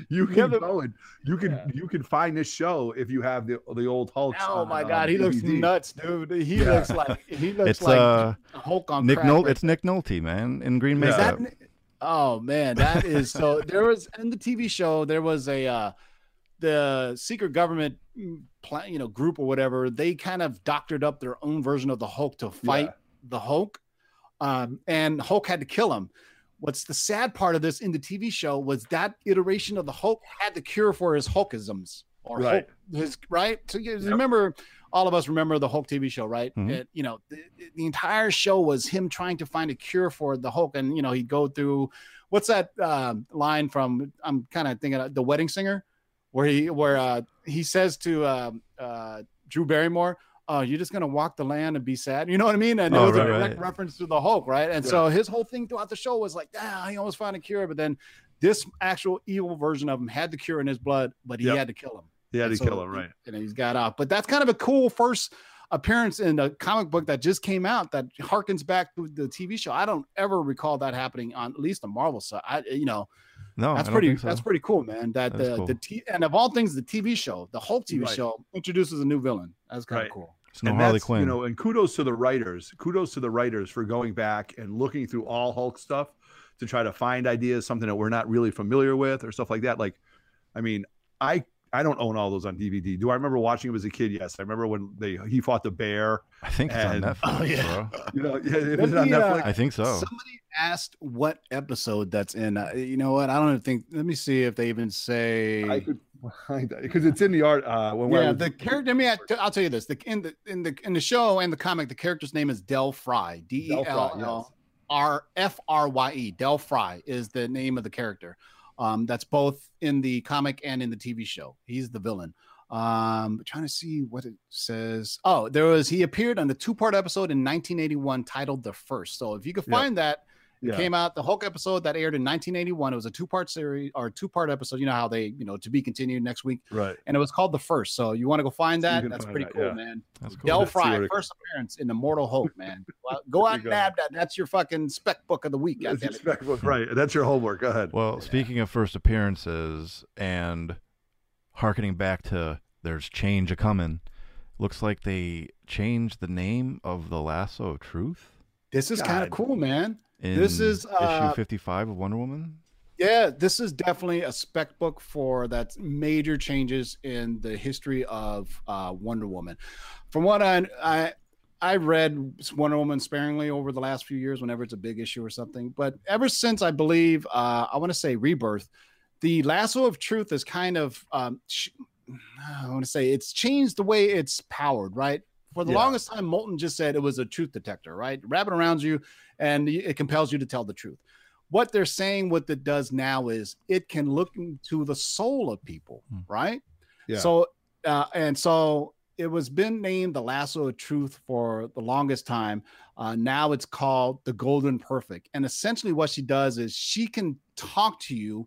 you can Yeah, can the- go and you can Yeah. you can find this show if you have the the old Hulk. Oh my god, he looks nuts, dude. He Yeah. looks like he looks It's like uh Hulk on Nick crack Nolte. right It's Nick Nolte, man, in green Yeah. Is that, oh man, that is so. There was in the TV show there was a uh, the secret government mm, plan, you know, group or whatever. They kind of doctored up their own version of the Hulk to fight Yeah. the Hulk, um, and Hulk had to kill him. What's the sad part of this in the TV show was that iteration of the Hulk had the cure for his Hulkisms or Right. Hulk, his right. So you remember, all of us remember the Hulk TV show, right? Mhm. It- you know, the, the entire show was him trying to find a cure for the Hulk, and you know, he'd go through what's that um, line from? I'm kind of thinking of the Wedding Singer, where he where uh, he says to um, uh, Drew Barrymore. Oh, you're just gonna walk the land and be sad. You know what I mean? And it Oh, was a direct right. reference to the Hulk, right? And so his whole thing throughout the show was like, ah, he almost found a cure, but then this actual evil version of him had the cure in his blood, but he Yep. had to kill him. He had to so kill him, right? And he's got off. But that's kind of a cool first appearance in a comic book that just came out that harkens back to the TV show. I don't ever recall that happening on at least the Marvel side. I, you know, No, that's I don't pretty. think so. That's pretty cool, man. That That is the cool. the t- and of all things, the TV show, the Hulk TV Right. show, introduces a new villain. That's kind of Right. cool. It's no and Harley that's, Quinn. You know, and kudos to the writers. Kudos to the writers for going back and looking through all Hulk stuff to try to find ideas, something that we're not really familiar with, or stuff like that. Like, I mean, I I don't own all those on DVD. Do I remember watching them as a kid? Yes, I remember when they he fought the bear. I think it's and- on Netflix, Oh, yeah. bro. You know, yeah, it was on me, uh, Netflix. I think so. Somebody asked what episode that's in. Uh, you know what? I don't even think. Let me see if they even say. I could because it's in the art. Uh, when I yeah, was- the character. Let me. I'll tell you this: the in the in the in the show and the comic, the character's name is Dell Frye. D E Dell Frye, L yes. L R F R Y E. Dell Frye is the name of the character. Um, that's both in the comic and in the TV show. He's the villain. Um, trying to see what it says. Oh, there was he appeared on the two part episode in 1981 titled The First. So if you could find that, it Yeah. came out the Hulk episode that aired in 1981. It was a two part series or two part episode. You know how they, you know, to be continued next week right. and it was called the first. So you want to go find that? can That's find pretty that, cool, yeah. man. That's cool. Dell Frye, first appearance in Immortal Hulk, man. Well, go out and nab that. That's your fucking spec book of the week. That's your spec book, right. That's your homework. Go ahead. Well, speaking of first appearances and harkening back to there's change a coming, looks like they changed the name of the lasso of truth This is kind of cool, man. in This is, uh, issue 55 of Wonder Woman. Yeah, this is definitely a spec book for that major changes in the history of uh, Wonder Woman. From what I I I read Wonder Woman sparingly over the last few years, whenever it's a big issue or something. But ever since I believe uh, I want to say Rebirth, the lasso of truth is kind of um, sh- I want to say it's changed the way it's powered, right? For the Yeah. longest time, Moulton just said it was a truth detector, right? Wrap it around you, and it compels you to tell the truth what they're saying what it does now is it can look into the soul of people Hmm. right Yeah. so uh, and so it was been named the lasso of truth for the longest time uh, now it's called the golden perfect and essentially what she does is she can talk to you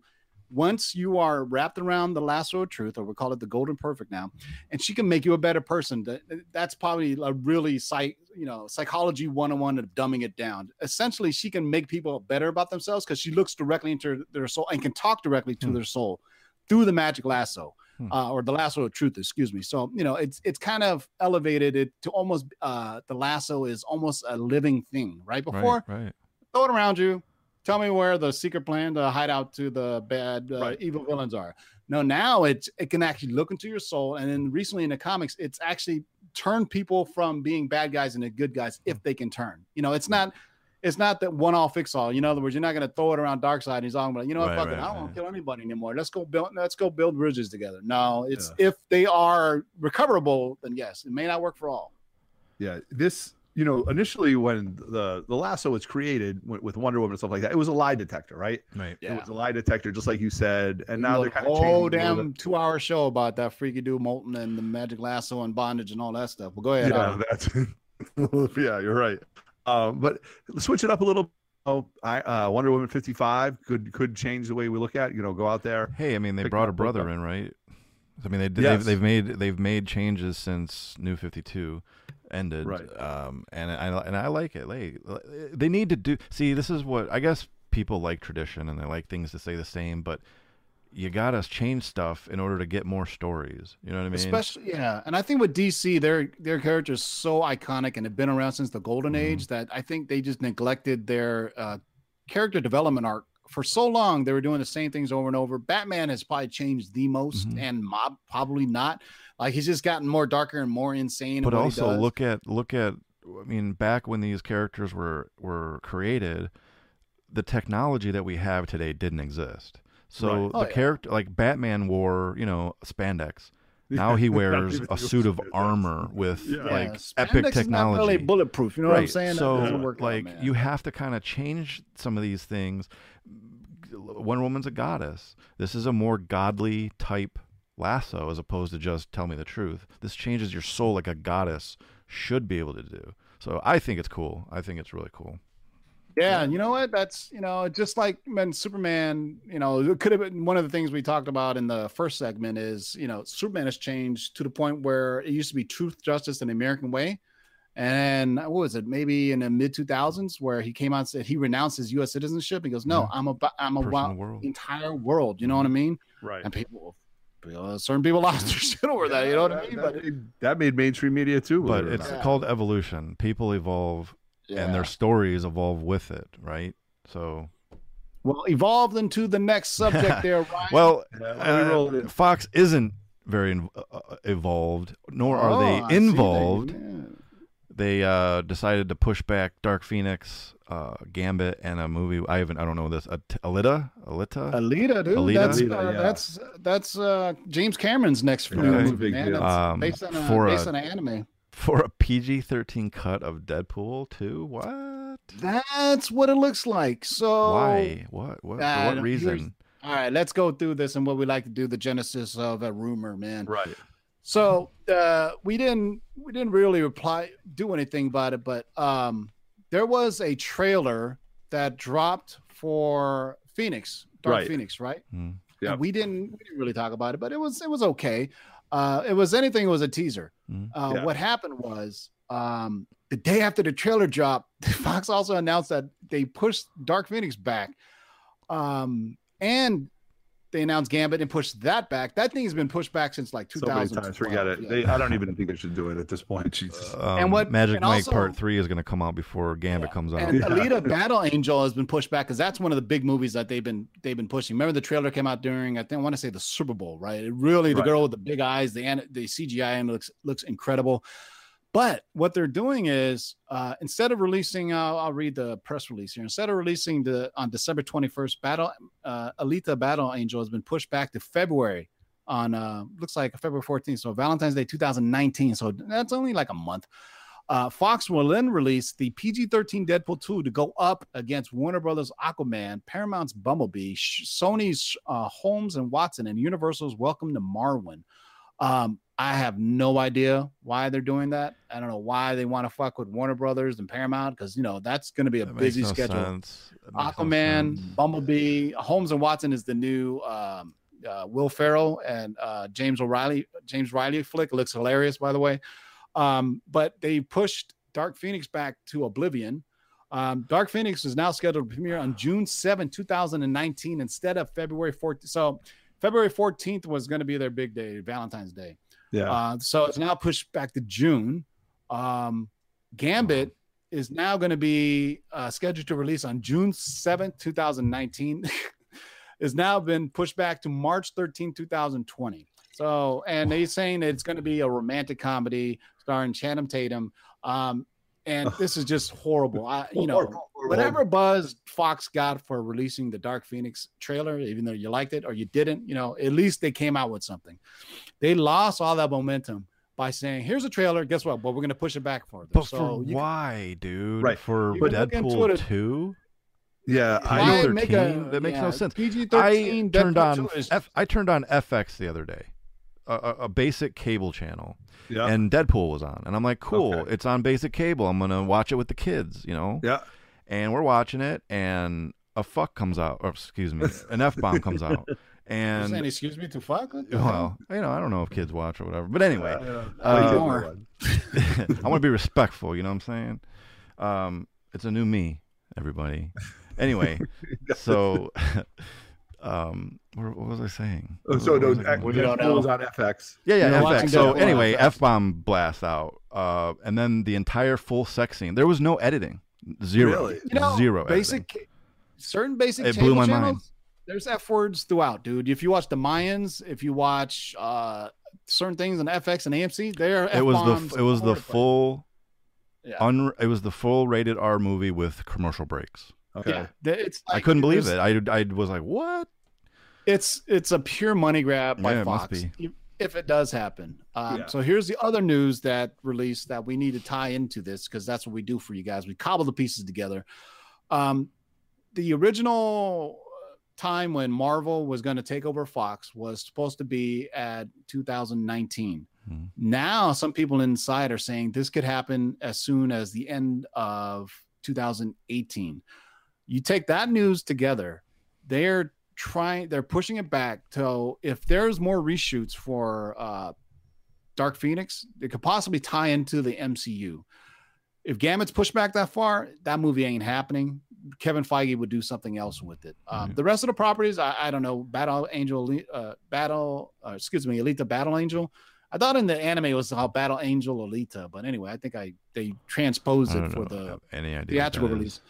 once you are wrapped around the lasso of truth or we call it the golden perfect now and she can make you a better person That- that's probably a really psych you know psychology 101 of dumbing it down essentially she can make people better about themselves because she looks directly into their soul and can talk directly to Hmm. their soul through the magic lasso uh, or the lasso of truth, excuse me. So you know, it's it's kind of elevated it to almost uh, the lasso is almost a living thing. Right before, right, right. throw it around you. Tell me where the secret plan to hide out to the bad uh, Right. evil villains are. No, now it's it can actually look into your soul. And then recently in the comics, it's actually turned people from being bad guys into good guys if they can turn. You know, it's not it's not that one all fix all. You know, in other words, you're not going to throw it around dark side. And he's all going, you know what, Right, fuck it, I don't want right. to kill anybody anymore. Let's go build. Let's go build bridges together. No, it's if they are recoverable, then yes, it may not work for all. Yeah, this you know initially when the the lasso was created with, with Wonder Woman and stuff like that, it was a lie detector, right? Right. Yeah. It was a lie detector, just like you said. And now know, they're kind of whole changing it a little damn two hour show about that freaky dude Moulton and the magic lasso and bondage and all that stuff. Well, go ahead. yeah, Otto. that's yeah, you're right. Um, but switch it up a little. Oh, I uh, Wonder Woman 55 could could change the way we look at. You know, go out there. Hey, I mean, they brought a brother up. in, right? I mean, they. Yes. They've, they've made they've made changes since New Fifty Two ended, Right. Um, and I and I like it. Like, they need to do. See, this is what I guess people like tradition and they like things to stay the same, but you gotta change stuff in order to get more stories. You know what I mean? Especially, yeah, and I think with DC, their their characters so iconic and have been around since the golden Mm-hmm. age that I think they just neglected their uh, character development arc for so long. They were doing the same things over and over. Batman has probably changed the most, Mhm. and Mob probably not. Like he's just gotten more darker and more insane. but also look at look at i mean back when these characters were were created the technology that we have today didn't exist so Right. Oh, the yeah. character like batman wore you know spandex now he wears a suit of armor with Yeah. like Yeah, epic spandex is not technology really bulletproof. You know what I'm saying? So, doesn't work out, like, man. you have to kind of change some of these things. Wonder Woman's a goddess. This is a more godly type lasso as opposed to just tell me the truth. This changes your soul like a goddess should be able to do. So I think it's cool. I think it's really cool. Yeah, and you know what? That's you know, just like when Superman, you know, it could have been one of the things we talked about in the first segment is, you know, Superman has changed to the point where it used to be truth, justice, and the American way. And what was it? Maybe in the mid 2000s, where he came out and said he renounced his U.S. citizenship. He goes, "No, Yeah. I'm about I'm a about world. entire world." You know what I mean? Right. And people, certain people lost their shit over that. You know what I mean? That, But made, that made mainstream media too. But believe it or it's not. called evolution. People evolve and their stories evolve with it, right? So, well evolved into the next subject there, Ryan. well, Yeah, we rolled uh, it. Fox isn't very uh, uh, evolved, nor are Oh, they involved. that. Yeah. They uh, decided to push back Dark Phoenix, uh, Gambit, and a movie. I haven't. I don't know this. Alita, Alita. Alita, dude. Alita? That's Alita, uh, yeah. that's that's uh, James Cameron's next Yeah, new that's movie, big man. deal. That's Um, based on a, for based a- on an anime. for a PG-13 cut of Deadpool 2. What? That's what it looks like. So Why? What? What? Uh, for what reason? All right, let's go through this and what we like to do. The genesis of a rumor, man. right. So uh, we didn't we didn't really reply do anything about it, but um, there was a trailer that dropped for Phoenix, Dark Right. Phoenix, right? Hmm. Yep. And we didn't we didn't really talk about it, but it was it was okay. Uh, it was anything. It was a teaser. Mhm. Uh, Yeah. What happened was um, the day after the trailer dropped, Fox also announced that they pushed Dark Phoenix back, um, and they announced Gambit and pushed that back. That thing has been pushed back since like So many 2000. times, forget it. They, I don't even think they should do it at this point. Jesus. Um, what- Magic and Mike also- Part Three is going to come out before Gambit comes out. And Yeah. Alita Battle Angel has been pushed back because that's one of the big movies that they've been they've been pushing. Remember the trailer came out during I think I want to say the Super Bowl, right? It really the Right. girl with the big eyes, the the CGI and looks looks incredible. But what they're doing is uh, instead of releasing, uh, I'll read the press release here. Instead of releasing the on December 21st, Battle uh, Alita Battle Angel has been pushed back to February on uh, looks like February 14th, so Valentine's Day 2019. So that's only like a month. Uh, Fox will then release the PG-13 Deadpool 2 to go up against Warner Brothers Aquaman, Paramount's Bumblebee, Sony's uh, Holmes and Watson, and Universal's Welcome to Marwen. Um, I have no idea why they're doing that. I don't know why they want to fuck with Warner Brothers and Paramount because you know that's going to be a That busy no schedule. makes no Aquaman. Bumblebee, Holmes and Watson is the new um, uh, Will Ferrell and uh, James O'Reilly. James Riley flick It looks hilarious, by the way. Um, but they pushed Dark Phoenix back to Oblivion. Um, Dark Phoenix is now scheduled to premiere on June 7, 2019, instead of February 14th. So February 14th was going to be their big day, Valentine's Day. Yeah. Uh, so it's now pushed back to June. Um, Gambit is now going to be uh, scheduled to release on June 7th, 2019. is now been pushed back to March 13, 2020. So, and they're saying it's going to be a romantic comedy starring Channing Tatum. Um, and this is just horrible. I, you know, horrible. Whatever buzz Fox got for releasing the Dark Phoenix trailer, even though you liked it or you didn't, you know, at least they came out with something. They lost all that momentum by saying, "Here's a trailer. Guess what? But we're going to push it back further." But so for you can- why, dude? Right. For You can look into Deadpool two? Yeah. I, PG-13? make a That makes no sense. PG I thirteen turned on Is, F, I turned on FX the other day, a, a, a basic cable channel, yeah. and Deadpool was on, and I'm like, cool, Okay. it's on basic cable. I'm gonna watch it with the kids, you know. yeah. And we're watching it, and a fuck comes out, or excuse me, an f bomb comes out, and saying, excuse me to fuck. What the hell? well, you know, I don't know if kids watch or whatever, but anyway, I Uh, did I want to be respectful. You know what I'm saying? Um, it's a new me, everybody. Anyway, so, um, what, what was I saying? Oh, So What no, was I We don't know. was on FX. yeah, yeah, You're FX. So anyway, f bomb blast out, uh, and then the entire full sex scene. There was no editing, zero, Really? You know, zero. editing. basic, certain basic. It blew my channels, mind. There's f words throughout, dude. If you watch the Mayans, if you watch uh certain things on FX and AMC, there It was the it was the full, Yeah. un, it was the full rated R movie with commercial breaks. Okay. Yeah, the- it's. I couldn't believe it. I I was like, what? It's it's a pure money grab by Yeah, it must Fox. Be. If- If it does happen, um, Yeah. so here's the other news that released that we need to tie into this because that's what we do for you guys. We cobble the pieces together. Um, the original time when Marvel was going to take over Fox was supposed to be at 2019. Hmm. Now, some people inside are saying this could happen as soon as the end of 2018. You take that news together, they're trying, they're pushing it back to if there's more reshoots for uh, Dark Phoenix, it could possibly tie into the MCU. If Gambit's pushed back that far, that movie ain't happening. Kevin Feige would do something else with it. Um, Right. The rest of the properties, I, I don't know. Battle Angel, uh, Battle, uh, excuse me, Alita Battle Angel. I thought in the anime it was called Battle Angel Alita, but anyway, I think I they transposed it for the any idea? theatrical release.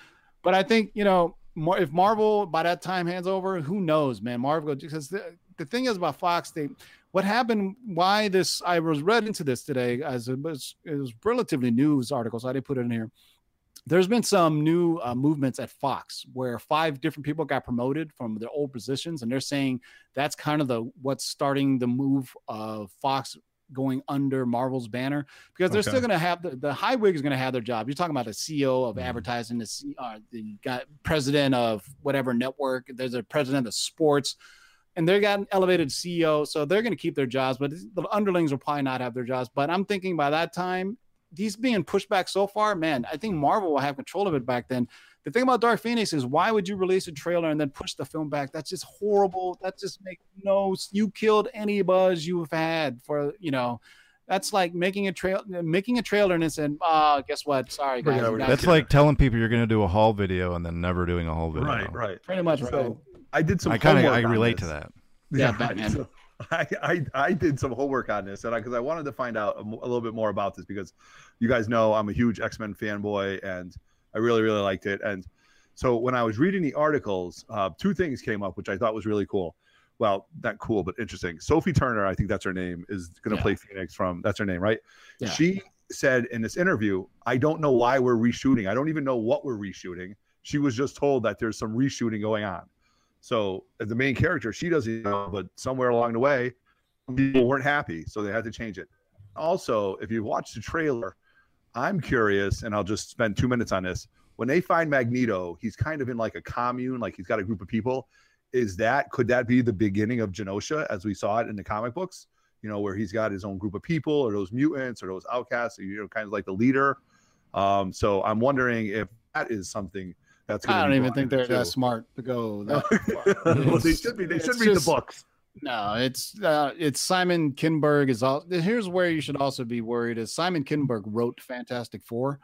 But I think you know, if Marvel by that time hands over, who knows, man? Marvel because the, the thing is about Fox, they what happened, why this I was read into this today as it was it was relatively news article, so I didn't put it in here. There's been some new uh, movements at Fox where five different people got promoted from their old positions, and they're saying that's kind of the what's starting the move of Fox going under Marvel's banner because they're still going to have the, the high wig is going to have their job. You're talking about the CEO of Mhm. advertising, the, C, uh, the guy, president of whatever network. There's a president of sports, and they got an elevated CEO, so they're going to keep their jobs. But the underlings will probably not have their jobs. But I'm thinking by that time, these being pushed back so far, man, I think Marvel will have control of it back then. The thing about Dark Phoenix is why would you release a trailer and then push the film back? That's just horrible. That just makes no. You killed any buzz you've had for you know. That's like making a trail, making a trailer and then saying, "Ah, guess what? Sorry, guys." Yeah, you we're- guys That's did like telling people you're going to do a haul video and then never doing a whole video. Right, right. pretty much right. So I did some. I kind of I relate this. to that. Yeah, right. Batman. So I, I I did some homework on this, and because I, wanted to find out a, a little bit more about this because you guys know I'm a huge X Men fanboy, and I really really liked it. And so when I was reading the articles, uh, two things came up which I thought was really cool. Well, not cool, but interesting. Sophie Turner, I think that's her name, is going to Yeah. play Phoenix from. That's her name, right? Yeah. She said in this interview, "I don't know why we're reshooting. I don't even know what we're reshooting." She was just told that there's some reshooting going on. So as the main character, she doesn't know, but somewhere along the way, people weren't happy, so they had to change it. Also, if you watch the trailer, I'm curious, and I'll just spend two minutes on this. When they find Magneto, he's kind of in like a commune, like he's got a group of people. Is that could that be the beginning of Genosha as we saw it in the comic books? You know, where he's got his own group of people, or those mutants, or those outcasts, or, you know, kind of like the leader. Um, so I'm wondering if that is something that's. I don't even think they're into- that smart to go that far. well, they should be. They it's should read just- the books. No, it's uh, it's Simon Kinberg is all. Here's where you should also be worried: is Simon Kinberg wrote Fantastic Four,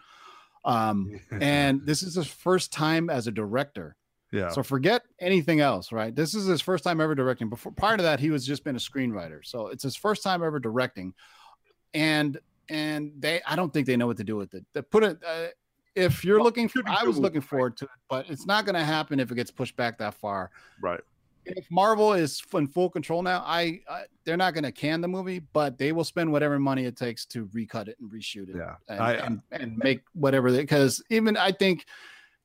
um, and this is his first time as a director. Yeah. So forget anything else, right? This is his first time ever directing. Before prior to that, he was just been a screenwriter. So it's his first time ever directing, and and they I don't think they know what to do with it. They put it. Uh, if you're Well, looking, for, I was looking forward to it, but it's not going to happen if it gets pushed back that far. right. If Marvel is in full control now, I, I they're not going to can the movie, but they will spend whatever money it takes to recut it and reshoot it Yeah. and, I- and, and make whatever because even I think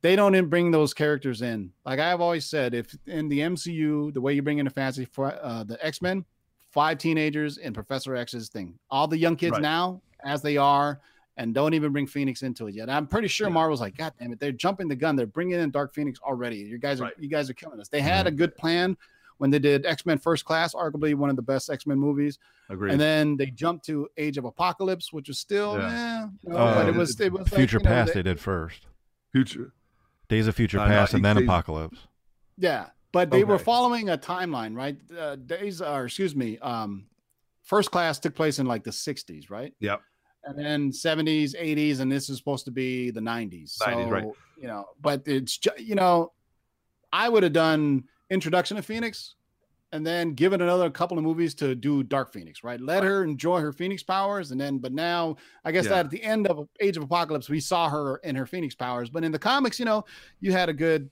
they don't even bring those characters in. Like I've always said, if in the MCU, the way you bring in the fantasy for uh, the X Men, five teenagers and Professor X's thing, all the young kids Right. now as they are, and don't even bring Phoenix into it yet. I'm pretty sure Yeah. Marvel's like, God damn it, they're jumping the gun. They're bringing in Dark Phoenix already. You guys are Right. you guys are killing us. They had a good plan when they did X Men First Class, arguably one of the best X Men movies. Agreed. And then they jumped to Age of Apocalypse, which was still, Yeah. eh, no, Uh, but it was it was like, Future you know, Past they- they did first. Future. Days of Future I know, Past and then they- Apocalypse. yeah, but they were following a timeline, right? Uh, days, or excuse me, um, First Class took place in like the '60s, right? Yep. And then '70s, '80s, and this is supposed to be the '90s. 90s, so, right. You know, but it's ju- you know, I would have done Introduction to Phoenix, and then given another couple of movies to do Dark Phoenix, right? Let her enjoy her Phoenix powers, and then, but now I guess Yeah. that at the end of Age of Apocalypse, we saw her in her Phoenix powers, but in the comics, you know, you had a good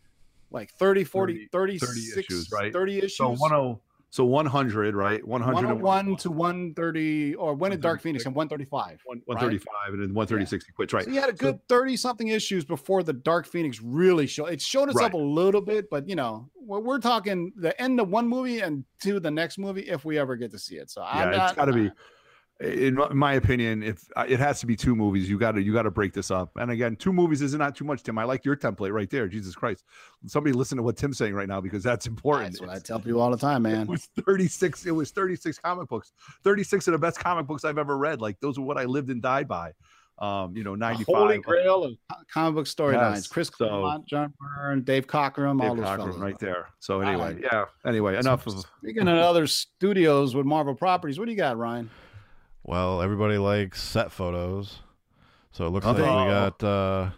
like 30, 40, 30 36, issues, right? 30 issues. So 10 so 100, right? 100 and 101 to 130, or when did Dark Phoenix 136. and 135? 135 and then 136 he quits, right? So you had a good 30 something issues before the Dark Phoenix really showed. It showed itself Right. a little bit, but you know, we're, we're talking the end of one movie and to the next movie if we ever get to see it. So yeah, I'm it's got to be. Uh, In my- opinion, if uh, it has to be two movies, you got to you got to break this up. And again, two movies is not not too much, Tim. I like your template right there. Jesus Christ, somebody listen to what Tim's saying right now because that's important. That's what I tell people all the time, man. It was 36. It was 36 comic books. 36 of the best comic books I've ever read. Like those are what I lived and died by. Um, you know, 95. Holy grail of comic book storylines. Yes, Chris so- Claremont, John Byrne, Dave Cockrum, all Dave those Cockrum fellas. right there. So anyway, right. yeah. Anyway, enough of Speaking of other studios with Marvel properties, what do you got, Ryan? Well, everybody likes set photos. So it looks Oh, like we got uh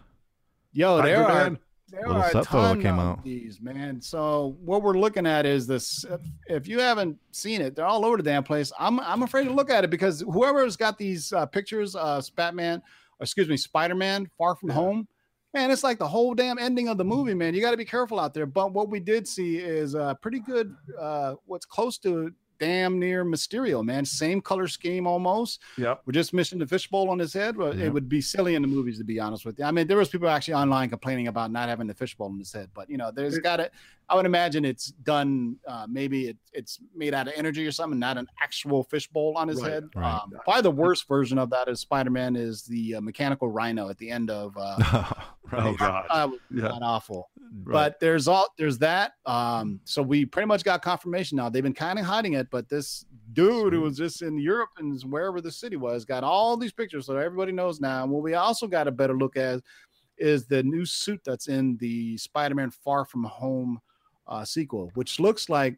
Yo, there are there Little are a set photo ton came of out. these, man. So what we're looking at is this. If you haven't seen it, they're all over the damn place. I'm I'm afraid to look at it because whoever's got these uh, pictures, uh, Batman, or excuse me, Spider Man, Far From Home. Man, it's like the whole damn ending of the movie, man. You got to be careful out there. But what we did see is uh, pretty good. Uh, what's close to damn near Mysterio, man. Same color scheme almost. Yeah. We're just missing the fishbowl on his head. Yeah. it would be silly in the movies to be honest with you. I mean, there was people actually online complaining about not having the fishbowl on his head, but you know, there's got to. I would imagine it's done. Uh, maybe it, it's made out of energy or something, not an actual fishbowl on his Right, head. right. Um, probably the worst version of that is Spider-Man is the uh, mechanical rhino at the end of. Uh, Oh God. uh, Yeah. God awful. Right. But there's all there's that. Um, so we pretty much got confirmation now. They've been kind of hiding it, but this dude who was just in Europe and wherever the city was got all these pictures, so everybody knows now. And what we also got a better look at is the new suit that's in the Spider-Man Far From Home uh, sequel, which looks like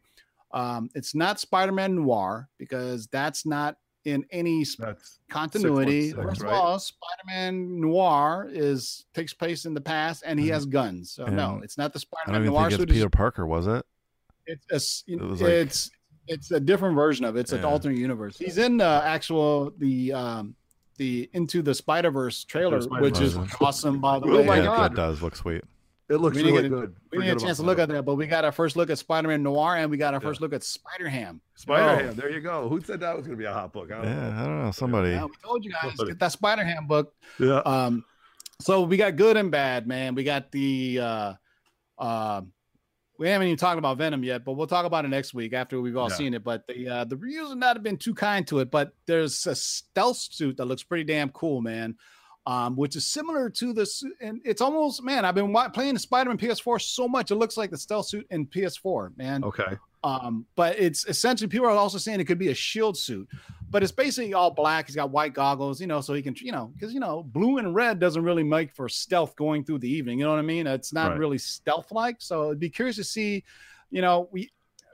um, it's not Spider-Man Noir because that's not in any That's continuity. 616, First of all, Spider-Man Noir is takes place in the past, and he Mhm. has guns. So no, it's not the Spider-Man Noir think suit. it's Peter Parker, was it? it's a It was like- it's it's a different version of it. It's an alternate universe. He's in the actual the um the into the Spider Verse trailer, which is Spider-Verse. awesome. By the way, Oh way, my yeah, God. It does look sweet. it looks We really get good. We didn't get a chance to look at that, but we got our first look at Spider-Man Noir, and we got our first look at Spider-Ham. Spider Oh. Ham. There you go. Who said that was going to be a hot book? I don't Yeah, I don't know. Somebody. Yeah, we told you guys Somebody. get that Spider-Ham book. Yeah. Um, so we got good and bad, man. We got the uh, uh, we haven't even talked about Venom yet, but we'll talk about it next week after we've all Yeah. seen it. But the uh, the reviews have not been too kind to it. But there's a stealth suit that looks pretty damn cool, man. Um, which is similar to the suit, and it's almost man. I've been wa- playing the Spider-Man PS4 so much, it looks like the stealth suit in PS4, man. Okay. Um, but it's essentially people are also saying it could be a shield suit, but it's basically all black. He's got white goggles, you know, so he can, you know, because you know, blue and red doesn't really make for stealth going through the evening. You know what I mean? It's not Right. really stealth like. So I'd be curious to see, you know, we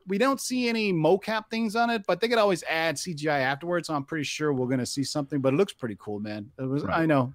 we don't see any mocap things on it, but they could always add CGI afterwards. So I'm pretty sure we're gonna see something. But it looks pretty cool, man. It was Right. I know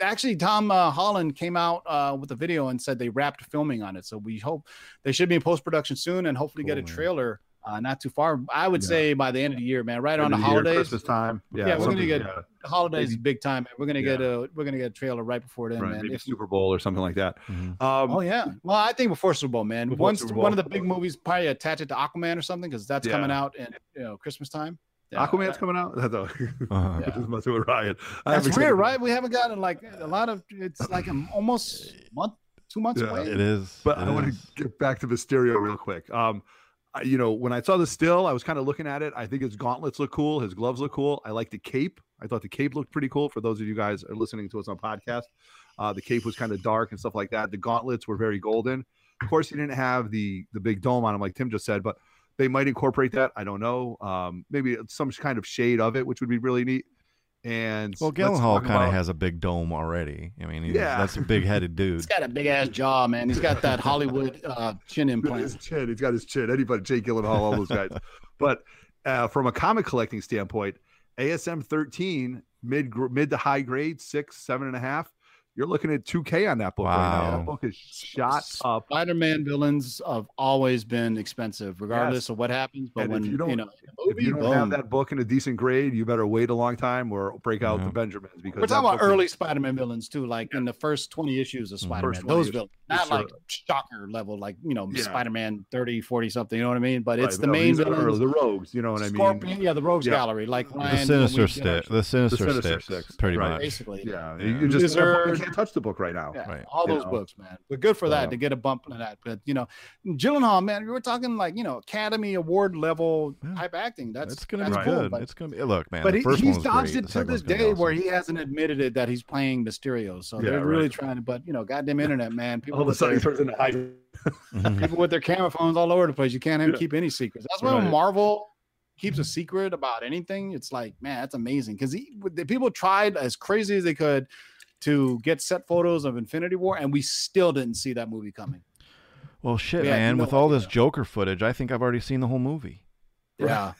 actually, Tom uh, Holland came out uh, with a video and said they wrapped filming on it. So we hope they should be in post production soon and hopefully get a trailer uh, not too far. I would Yeah. say by the end of the year, man. Right on the End of year, holidays. Christmas time. Yeah, Yeah, we're gonna get- yeah, The holidays big time. Man. We're gonna get a we're gonna get a trailer right before then, right, man. maybe If- Super Bowl or something like that. Mhm. Um, Oh yeah. Well, I think before Super Bowl, man. Once one of the big movies probably attach it to Aquaman or something because that's coming out in you know Christmas time. Yeah, Aquaman's that- coming out. That's all. Uh-huh. Yeah. Just messing with Ryan. I That's weird, taken- right? We haven't gotten like a lot of. It's like a, almost month, two months Yeah. away. It is. But it I want to get back to Mysterio real quick. Um, I, you know, when I saw the still, I was kind of looking at it. I think his gauntlets look cool. His gloves look cool. I like the cape. I thought the cape looked pretty cool. For those of you guys are listening to us on podcast, uh, the cape was kind of dark and stuff like that. The gauntlets were very golden. Of course, he didn't have the the big dome on him like Tim just said, but they might incorporate that. I don't know. Um, maybe some kind of shade of it, which would be really neat. And Well, let's Gyllenhaal kind of about- has a big dome already. I mean, he's, Yeah. that's a big-headed dude. He's got a big ass jaw, man. He's got that Hollywood uh, chin his implant. chin. He's got his chin. Anybody, Jake Gyllenhaal, all those guys. but uh, from a comic collecting standpoint, ASM 13 mid mid to high grade six seven and a half. You're looking at 2K on that book right now. Wow. That book is shot up. Spider-Man villains have always been expensive, regardless Yes. of what happens. But And if when you you, don't- you know, If you don't have that book in a decent grade, you better wait a long time or break out Yeah. the mm-hmm. Benjamins because We're talking about early Spider-Man villains too, like in the first 20 issues of mm-hmm. Spider-Man. Those villains, for not sure. like shocker level, like you know, Yeah. Spider-Man 30, 40 something. You know what I mean? But it's but the no, main these are villains. the rogues. You know what I mean? Scorpion, yeah, the Rogues Yeah. Gallery, like The Sinister when we stick. get our- The Sinister, Sinister sticks, Six, pretty right. much. basically, Yeah, Yeah. you, you just you Wizard. Can't touch the book right now. Yeah, Right. all You those know. books, man. But good for that So- to get a bump in that. But you know, Gyllenhaal, man, we were talking like you know Academy Award level Yeah. type acting. That's It's gonna that's be cool, good. But, It's gonna be. Look, man. but the he, he's one was dodged great. it to this one's gonna day where he hasn't admitted it that he's playing Mysterio. So Yeah, they're really right. trying to. But you know, goddamn internet, man. People All of a with sudden, he their, turns into Hydra. People with their camera phones all over the place. You can't have Yeah. keep any secrets. That's why Right. Marvel keeps a secret about anything, it's like, man, that's amazing. Because the people tried as crazy as they could to get set photos of Infinity War, and we still didn't see that movie coming. Well, shit, Yeah, man. no With all this. Joker footage, I think I've already seen the whole movie. Yeah.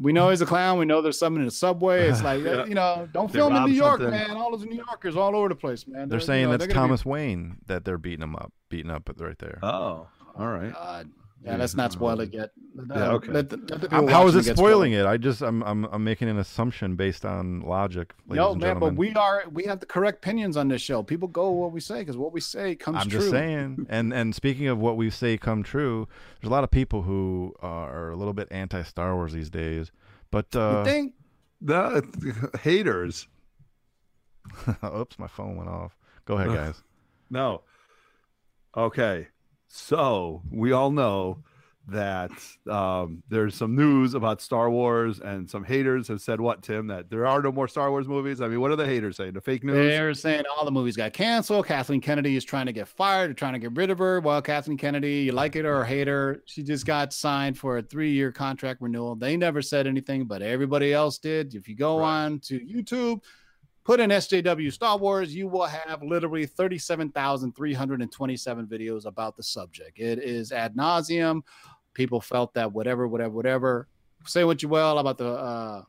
We know he's a clown. We know there's something in the subway. It's like, Yeah. you know, don't They film in New York, something. man. All those New Yorkers all over the place, man. They're you saying know, that's they're gonna be- Thomas Wayne that they're beating him up, beating up right there. Oh, all right. God. Yeah, let's not spoil it yet. Yeah, okay. Let the, let the how is it spoiling it? I just I'm I'm I'm making an assumption based on logic. ladies No, and man, but we are we have the correct opinions on this show. People go what we say because what we say comes I'm true. just saying. And and speaking of what we say come true, there's a lot of people who are a little bit anti Star Wars these days. But You uh, think? The haters. oops, my phone went off. Go ahead, guys. No. Okay. So we all know that um, there's some news about Star Wars, and some haters have said what, Tim? That there are no more Star Wars movies. I mean, what are the haters saying? The fake news? They're saying all the movies got canceled. Kathleen Kennedy is trying to get fired. They're trying to get rid of her. Well, Kathleen Kennedy, you like it or hate her, she just got signed for a three-year contract renewal. They never said anything, but everybody else did. If you go Right. on to YouTube, put in SJW Star Wars, you will have literally 37,327 videos about the subject. It is ad nauseum. People felt that whatever, whatever, whatever. Say what you will about the uh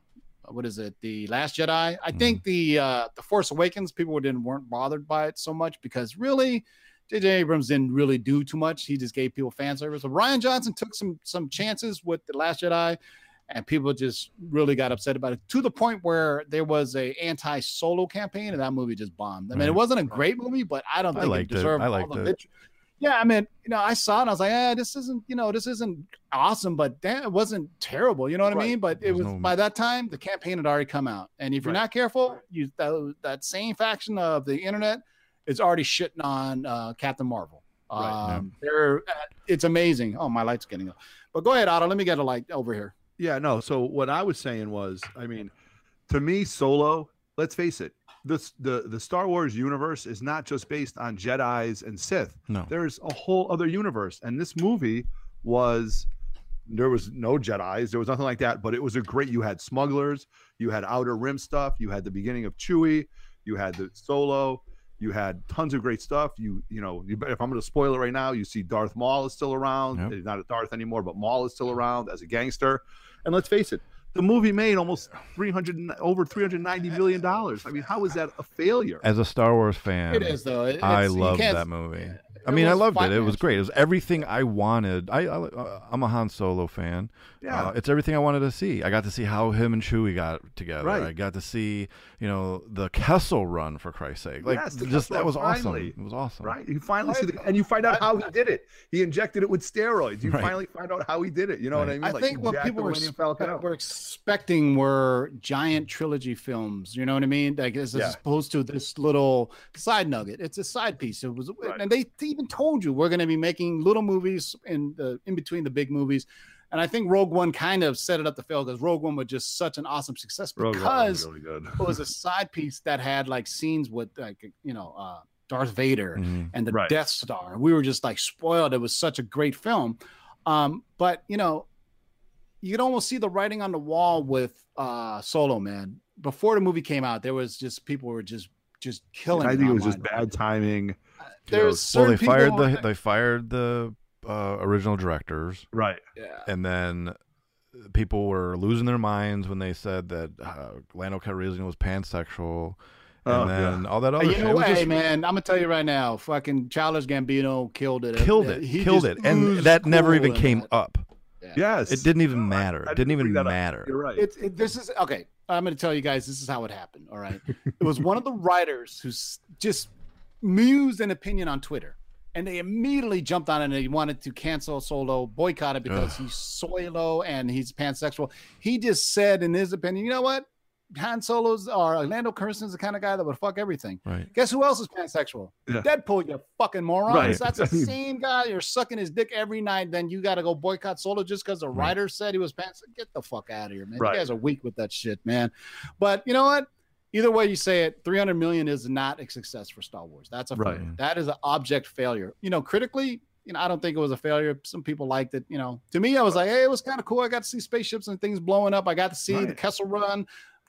what is it? The Last Jedi. I think the uh the Force Awakens people didn't weren't bothered by it so much because really J.J. Abrams didn't really do too much. He just gave people fan service. But Rian Johnson took some some chances with the Last Jedi, and people just really got upset about it to the point where there was a anti-solo campaign, and that movie just bombed. I mean, it wasn't a great movie, but I don't I think liked it it. deserved I all the it. Yeah, I mean, you know, I saw it. and I was like, eh, this isn't, you know, this isn't awesome, but damn, it wasn't terrible. You know what I mean? But it There's was no- by that time the campaign had already come out, and if you're Right. not careful, you that, that same faction of the internet is already shitting on uh, Captain Marvel. Right. Um, they're uh, it's amazing. Oh, my light's getting up. But go ahead, Otto. Let me get a light over here. Yeah, no. So what I was saying was, I mean, to me, Solo. Let's face it. This the the Star Wars universe is not just based on Jedi's and Sith. No. There's a whole other universe, and this movie was. There was no Jedi's. There was nothing like that. But it was a great. You had smugglers. You had Outer Rim stuff. You had the beginning of Chewie. You had the Solo. You had tons of great stuff. You you know, you, if I'm going to spoil it right now, you see Darth Maul is still around. Yep. He's not a Darth anymore, but Maul is still around as a gangster. And let's face it, The movie made almost 300 over 390 million dollars. I mean, how is that a failure? As a Star Wars fan, It is though. It- I it's- you loved can't- that movie. I mean, I loved it. It was great. It was everything I wanted. I, I uh, I'm a Han Solo fan. Yeah. Uh, it's everything I wanted to see. I got to see how him and Chewie got together. Right. I got to see, you know, the Kessel run for Christ's sake. Like, Yes, the just Kessel that was finally. awesome. It was awesome. Right? You finally see the, and you find out how he did it. He injected it with steroids. You Right. finally find out how he did it. You know what I mean? I Like, think what people were, Millennium Falcon expe- out. were expecting were giant trilogy films. You know what I mean? Like as, as Yeah. opposed to this little side nugget. It's a side piece. It was, Right. and they even told you we're going to be making little movies in the in between the big movies. And I think Rogue One kind of set it up to fail because Rogue One was just such an awesome success because really it was a side piece that had like scenes with like you know uh Darth Vader Mhm. and the Right. Death Star. And we were just like spoiled. It was such a great film. Um, but you know, you could almost see the writing on the wall with uh Solo Man. Before the movie came out, there was just people were just just killing. I think it was just bad timing. There's Well, certain they fired people- the they fired the uh, original directors, Right. yeah. and then people were losing their minds when they said that uh, Lando Calrissian was pansexual, and Oh, then all that other you shit. know It was what, hey, just- man? I'm gonna tell you right now, fucking Childish Gambino killed it. killed Uh, it, he killed it, and oozed that never even came that. up. Yes. It didn't even matter. I It didn't even bring that up. matter. You're right. It's it, this is okay. I'm going to tell you guys this is how it happened. All right, it was one of the writers who just mused an opinion on Twitter, and they immediately jumped on it and they wanted to cancel Solo, boycott it because he's soilo and he's pansexual. He just said, in his opinion, you know what? Han Solo's or Orlando Kirsten's the kind of guy that would fuck everything. Right. Guess who else is pansexual? Yeah. Deadpool, you fucking morons. Right. That's the same guy. You're sucking his dick every night. Then you got to go boycott Solo just because the Right. writer said he was pants. Get the fuck out of here, man. Right. You guys are weak with that shit, man. But you know what? Either way you say it, 300 million is not a success for Star Wars. That's a Right. That is an object failure. You know, critically, you know, I don't think it was a failure. Some people liked it. You know, to me, I was like, hey, it was kind of cool. I got to see spaceships and things blowing up. I got to see the Right. Kessel Run.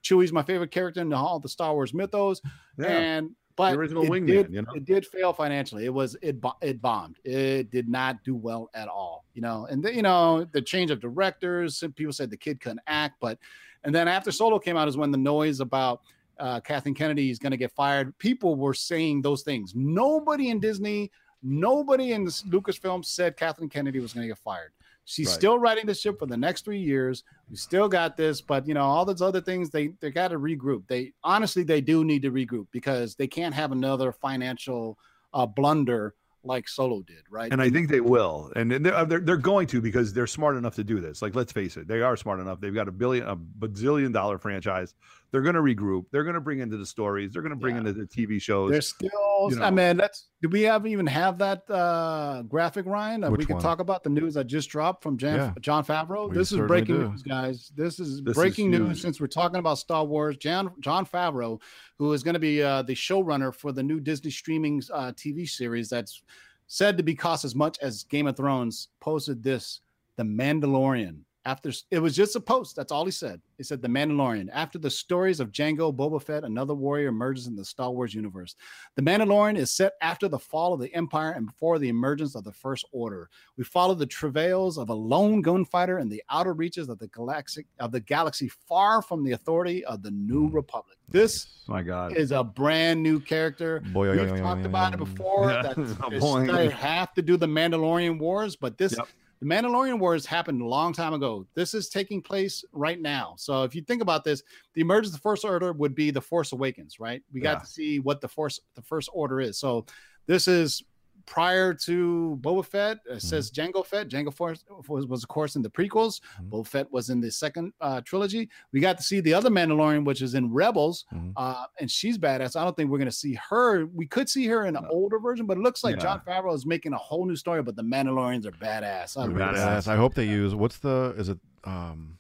Chewie's my favorite character in the, all the Star Wars mythos. Yeah. And but the original it wingman, did, you know? it did fail financially. It was it it bombed. It did not do well at all. You know, and the, you know the change of directors. Some people said the kid couldn't act, but and then after Solo came out is when the noise about uh, Kathleen Kennedy is going to get fired. People were saying those things. Nobody in Disney, nobody in Lucasfilm said Kathleen Kennedy was going to get fired. She's Right. still writing the ship for the next three years. We still got this, but you know all those other things. They they got to regroup. They honestly they do need to regroup because they can't have another financial uh, blunder like Solo did, right? and I think they will, and and they're, they're they're going to because they're smart enough to do this. Like, let's face it, they are smart enough. They've got a billion, a bazillion dollar franchise. They're going to regroup. They're going to bring into the stories. They're going to bring Yeah. into the TV shows. There's still, you I know. mean, that's do we have even have that uh graphic, Ryan? That we can one? talk about the news that just dropped from Jan, Yeah. Jon Favreau. We this is breaking do. news, guys. This is This is breaking news since we're talking about Star Wars. John Jon Favreau, who is going to be uh, the showrunner for the new Disney streaming uh, TV series that's said to be cost as much as Game of Thrones, posted this: The Mandalorian. After it was just a post, that's all he said. He said, "The Mandalorian." After the stories of Jango, Boba Fett, another warrior emerges in the Star Wars universe. The Mandalorian is set after the fall of the Empire and before the emergence of the First Order. We follow the travails of a lone gunfighter in the outer reaches of the galaxy of the galaxy, far from the authority of the New hmm. Republic. This My God, is a brand new character. Boy, We've talked about it before. Yeah. That Oh, they have to do the Mandalorian Wars, but this Yep. The Mandalorian Wars happened a long time ago. This is taking place right now. So if you think about this, the emergence of the First Order would be the Force Awakens, right? We got to see what the Force the First Order is. So this is prior to Boba Fett. It says Jango Fett. Jango Force was, was of course in the prequels. Mhm. Boba Fett was in the second uh, trilogy. We got to see the other Mandalorian, which is in Rebels, Mhm. uh, and she's badass. I don't think we're gonna see her. We could see her in an No. older version, but it looks like Yeah. Jon Favreau is making a whole new story. But the Mandalorians are badass. I badass. I hope they use what's the is it um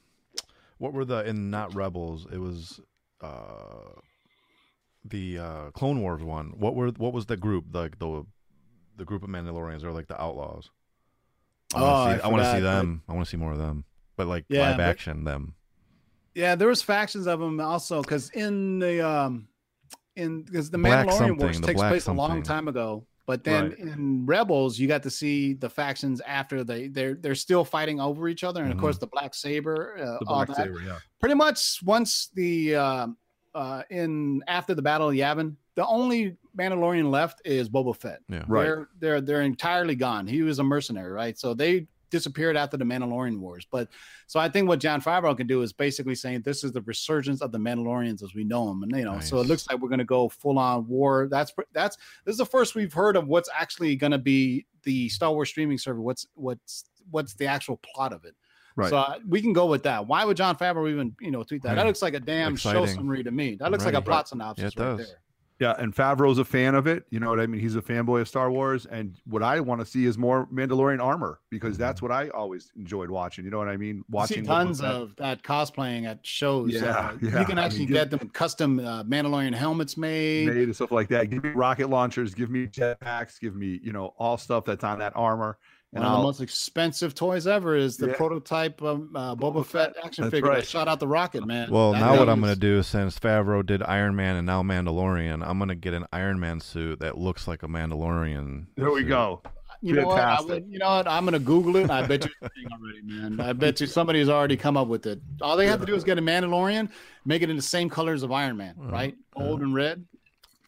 what were the in not rebels it was uh the uh Clone Wars one what were what was the group like the the group of Mandalorians or like the outlaws I Oh, want I to see, I want to see forgot, but- them I want to see more of them but like Yeah, live but- action them Yeah, there was factions of them also because in the um in because the Black Mandalorian something, Wars the takes Black place a long time ago. But then Right. in Rebels, you got to see the factions after they they're they're still fighting over each other, and of Mhm. course the Black Saber, uh, Mm-hmm. The all Black that. Saber, yeah. Pretty much once the um uh, in after the Battle of Yavin, the only Mandalorian left is Boba Fett. Yeah. Right. They're they're they're entirely gone. He was a mercenary, right? So they disappeared after the Mandalorian Wars. But so I think what Jon Favreau can do is basically saying this is the resurgence of the Mandalorians as we know them, and you know, so it looks like we're going to go full on war. That's that's this is the first we've heard of what's actually going to be the Star Wars streaming server. What's what's what's the actual plot of it? Right. So uh, we can go with that. Why would Jon Favreau even you know tweet that? That looks like a damn show Exciting. summary to me. That looks like a Right. plot synopsis. Yeah, it right does. there. Yeah, and Favreau's a fan of it. You know what I mean? He's a fanboy of Star Wars, and what I want to see is more Mandalorian armor because that's what I always enjoyed watching. You know what I mean? Watching tons was that- of that cosplaying at shows. Yeah, uh, yeah, You can I actually mean, get them custom uh, Mandalorian helmets made. made and stuff like that. Give me rocket launchers, give me jetpacks, give me you know all stuff that's on that armor. One And of the I'll, most expensive toys ever is the Yeah. prototype um, uh, Boba Fett action That's figure right. that shot out the rocket, man. Well, That now what I'm going to do, since Favreau did Iron Man and now Mandalorian, I'm going to get an Iron Man suit that looks like a Mandalorian. there we go. You know what? I Fantastic. would, you know what? I'm gonna Google it. I bet you thing already, man. I bet you somebody's already come up with it. All they have to do is get a Mandalorian, make it in the same colors of Iron Man, right? Gold and red.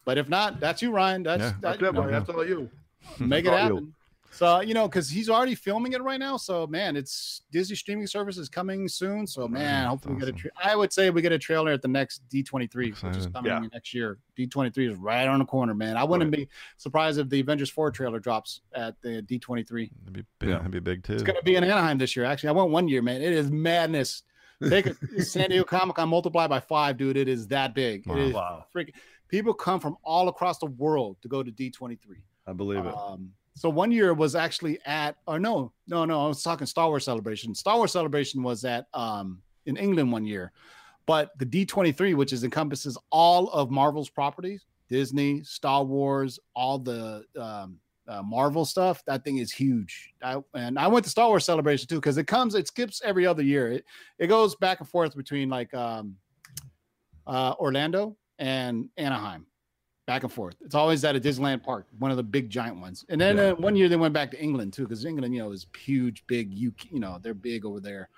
But if not, that's you, Ryan. That's Yeah. that, That's you it, know. That's all you. make it All you. Happen. So you know, because he's already filming it right now. So man, it's Disney streaming service is coming soon. So man, hopefully we get a. Tra- I would say we get a trailer at the next D23, which is coming Yeah. next year. D23 is right on the corner, man. I wouldn't be surprised if the Avengers 4 trailer drops at the D23. That'd be big, Yeah. that'd be big too. It's gonna be in Anaheim this year. Actually, I went one year, man. It is madness. Take a San Diego Comic Con multiplied by five, dude. It is that big. Wow. It is Wow. freaking. People come from all across the world to go to D23. I believe it. Um, so one year was actually at, or no, no, no, I was talking Star Wars Celebration. Star Wars Celebration was at um, in England one year, but the D23, which is encompasses all of Marvel's properties, Disney, Star Wars, all the um, uh, Marvel stuff. That thing is huge. I, and I went to Star Wars Celebration too because it comes, it skips every other year. It it goes back and forth between like um, uh, Orlando and Anaheim back and forth. It's always at a Disneyland park, one of the big giant ones. And then Yeah. uh, one year they went back to England too, because England, you know, is huge, big. You you know, they're big over there.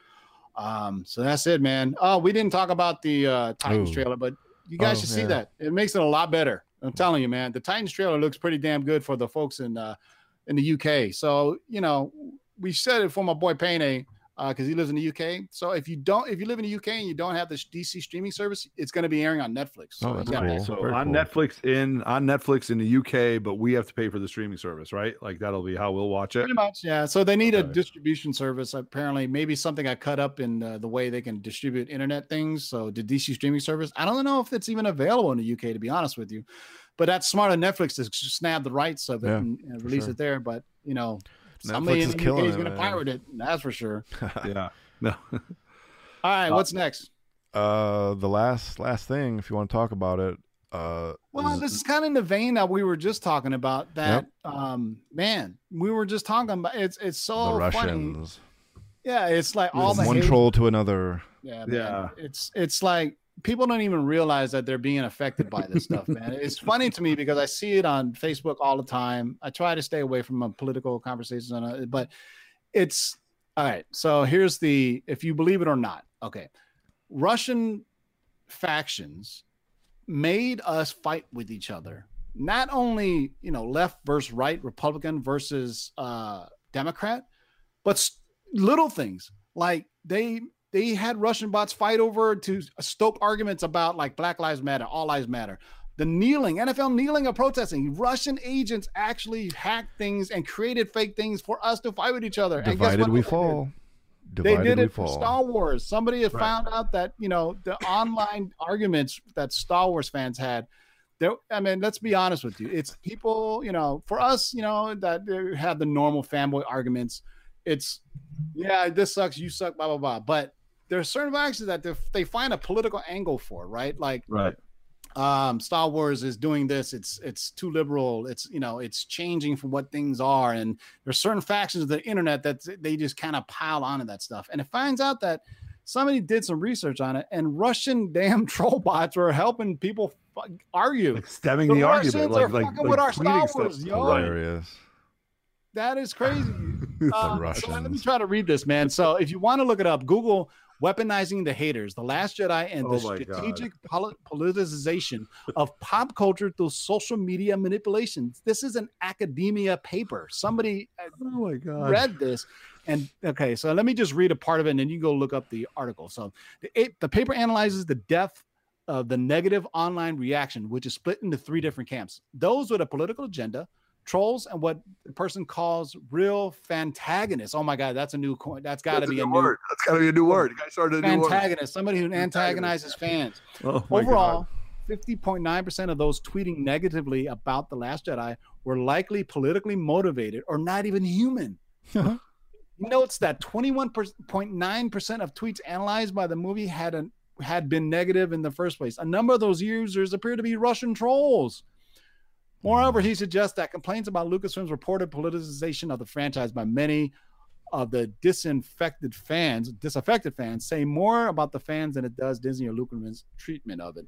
Um, so that's it, man. Oh, we didn't talk about the uh, Titans Ooh. trailer, but you guys Oh, should see yeah. that. It makes it a lot better. I'm telling you, man. The Titans trailer looks pretty damn good for the folks in uh, in the UK. So you know, we said it for my boy Payne because he lives in the UK. So if you don't, if you live in the UK and you don't have the DC streaming service, it's going to be airing on Netflix. So Oh, that's cool. So Very on cool. Netflix in on Netflix in the UK, but we have to pay for the streaming service, right? Like that'll be how we'll watch it. Pretty much, yeah. So they need a distribution service. Apparently, maybe something I cut up in uh, the way they can distribute internet things. So the DC streaming service, I don't know if it's even available in the UK, to be honest with you. But that's smart on Netflix to s- snap the rights of it Yeah, and, and release sure. it there. But you know, somebody Netflix in is the UK killing is it, going to pirate it. That's for sure. yeah. No. All right, Uh, what's next? Uh, the last last thing, if you want to talk about it, uh, Well, is- this is kind of in the vein that we were just talking about. That um, man, we were just talking about. It's it's so the funny. Russians. Yeah, it's like all the One hate- troll to another. Yeah, man. Yeah. It's it's like people don't even realize that they're being affected by this stuff, man. It's funny to me because I see it on Facebook all the time. I try to stay away from uh, political conversations on but it's all right. So here's the if you believe it or not. Okay. Russian factions made us fight with each other. Not only, you know, left versus right, Republican versus uh Democrat, but little things like they they had Russian bots fight over to stoke arguments about like Black Lives Matter, All Lives Matter. The kneeling, NFL kneeling or protesting, Russian agents actually hacked things and created fake things for us to fight with each other. And guess Divided what we else they did? fall. They did it for. Star Wars. Somebody had Right. found out that you know the online arguments that Star Wars fans had. There, I mean, let's be honest with you. It's people, you know, for us, you know, that uh, have the normal fanboy arguments. It's yeah, this sucks, you suck, blah blah blah. But there are certain actions that they- they find a political angle for, right? Like Right. um star wars is doing this it's it's too liberal it's you know it's changing from what things are and there's certain factions of the internet that they just kind of pile onto that stuff and it finds out that somebody did some research on it, and Russian damn troll bots were helping people fuck argue. Like stemming The the, argument, are like like, fucking like with our tweeting Star Wars, stuff. yo. Hilarious. That is crazy. Uh, so let me try to read this, man. So if you want to look it up, Google weaponizing the haters, the Last Jedi, and the Oh God. strategic poli- politicization of pop culture through social media manipulation. This is an academia paper. Somebody uh, Oh my god! read this. And okay, so let me just read a part of it and then you go look up the article. So the, it, the paper analyzes the depth of the negative online reaction, which is split into three different camps those with a political agenda, trolls, and what the person calls real fantagonists. Oh my God, that's a new coin. That's got to be a new new word. That's got to be a new word. You guys started a new antagonist, somebody who antagonizes fans. Oh Overall, 50.9% of those tweeting negatively about The Last Jedi were likely politically motivated or not even human. Uh-huh. He notes that 21.9% of tweets analyzed by the movie had an, had been negative in the first place. A number of those users appear to be Russian trolls. Moreover, he suggests that complaints about Lucasfilm's reported politicization of the franchise by many of the disinfected fans, disaffected fans, say more about the fans than it does Disney or Lucasfilm's treatment of it.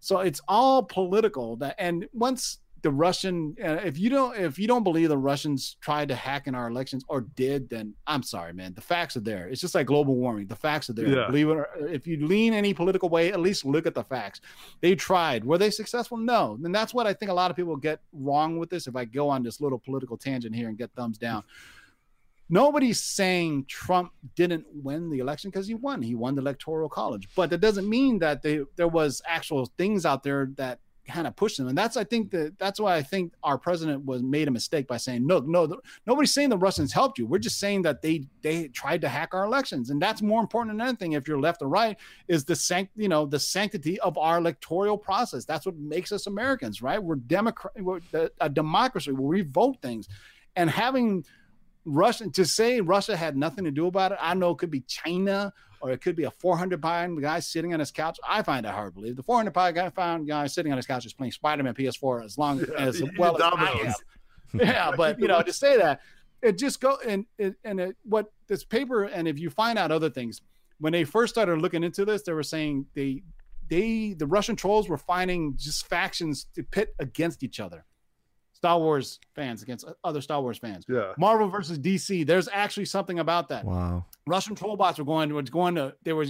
So it's all political. That and once the Russian, uh, if you don't, if you don't believe the Russians tried to hack in our elections or did, then I'm sorry, man. The facts are there. It's just like global warming. The facts are there. Yeah. Believe it or if you lean any political way, at least look at the facts. They tried. Were they successful? No. And that's what I think a lot of people get wrong with this. If I go on this little political tangent here and get thumbs down, nobody's saying Trump didn't win the election because he won. He won the electoral college, but that doesn't mean that they, there was actual things out there that kind of pushed them. And that's I think that that's why I think our president was made a mistake by saying no, no, th- nobody's saying the Russians helped you. We're just saying that they they tried to hack our elections, and that's more important than anything. If you're left or right, is the sanct you know the sanctity of our electoral process. That's what makes us Americans, right? We're democrat, we're the- a democracy where we vote things, and having Russia to say Russia had nothing to do about it. I know it could be China or it could be a 400 pound guy sitting on his couch. I find that hard to believe. The 400 pound guy found guy sitting on his couch is playing Spider Man PS4 as long as well as I am. Yeah, but you know to say that it just go and it, and it, what this paper and if you find out other things when they first started looking into this, they were saying they they the Russian trolls were finding just factions to pit against each other. Star Wars fans against other Star Wars fans. Yeah. Marvel versus DC. There's actually something about that. Wow. Russian troll bots were going was going to they were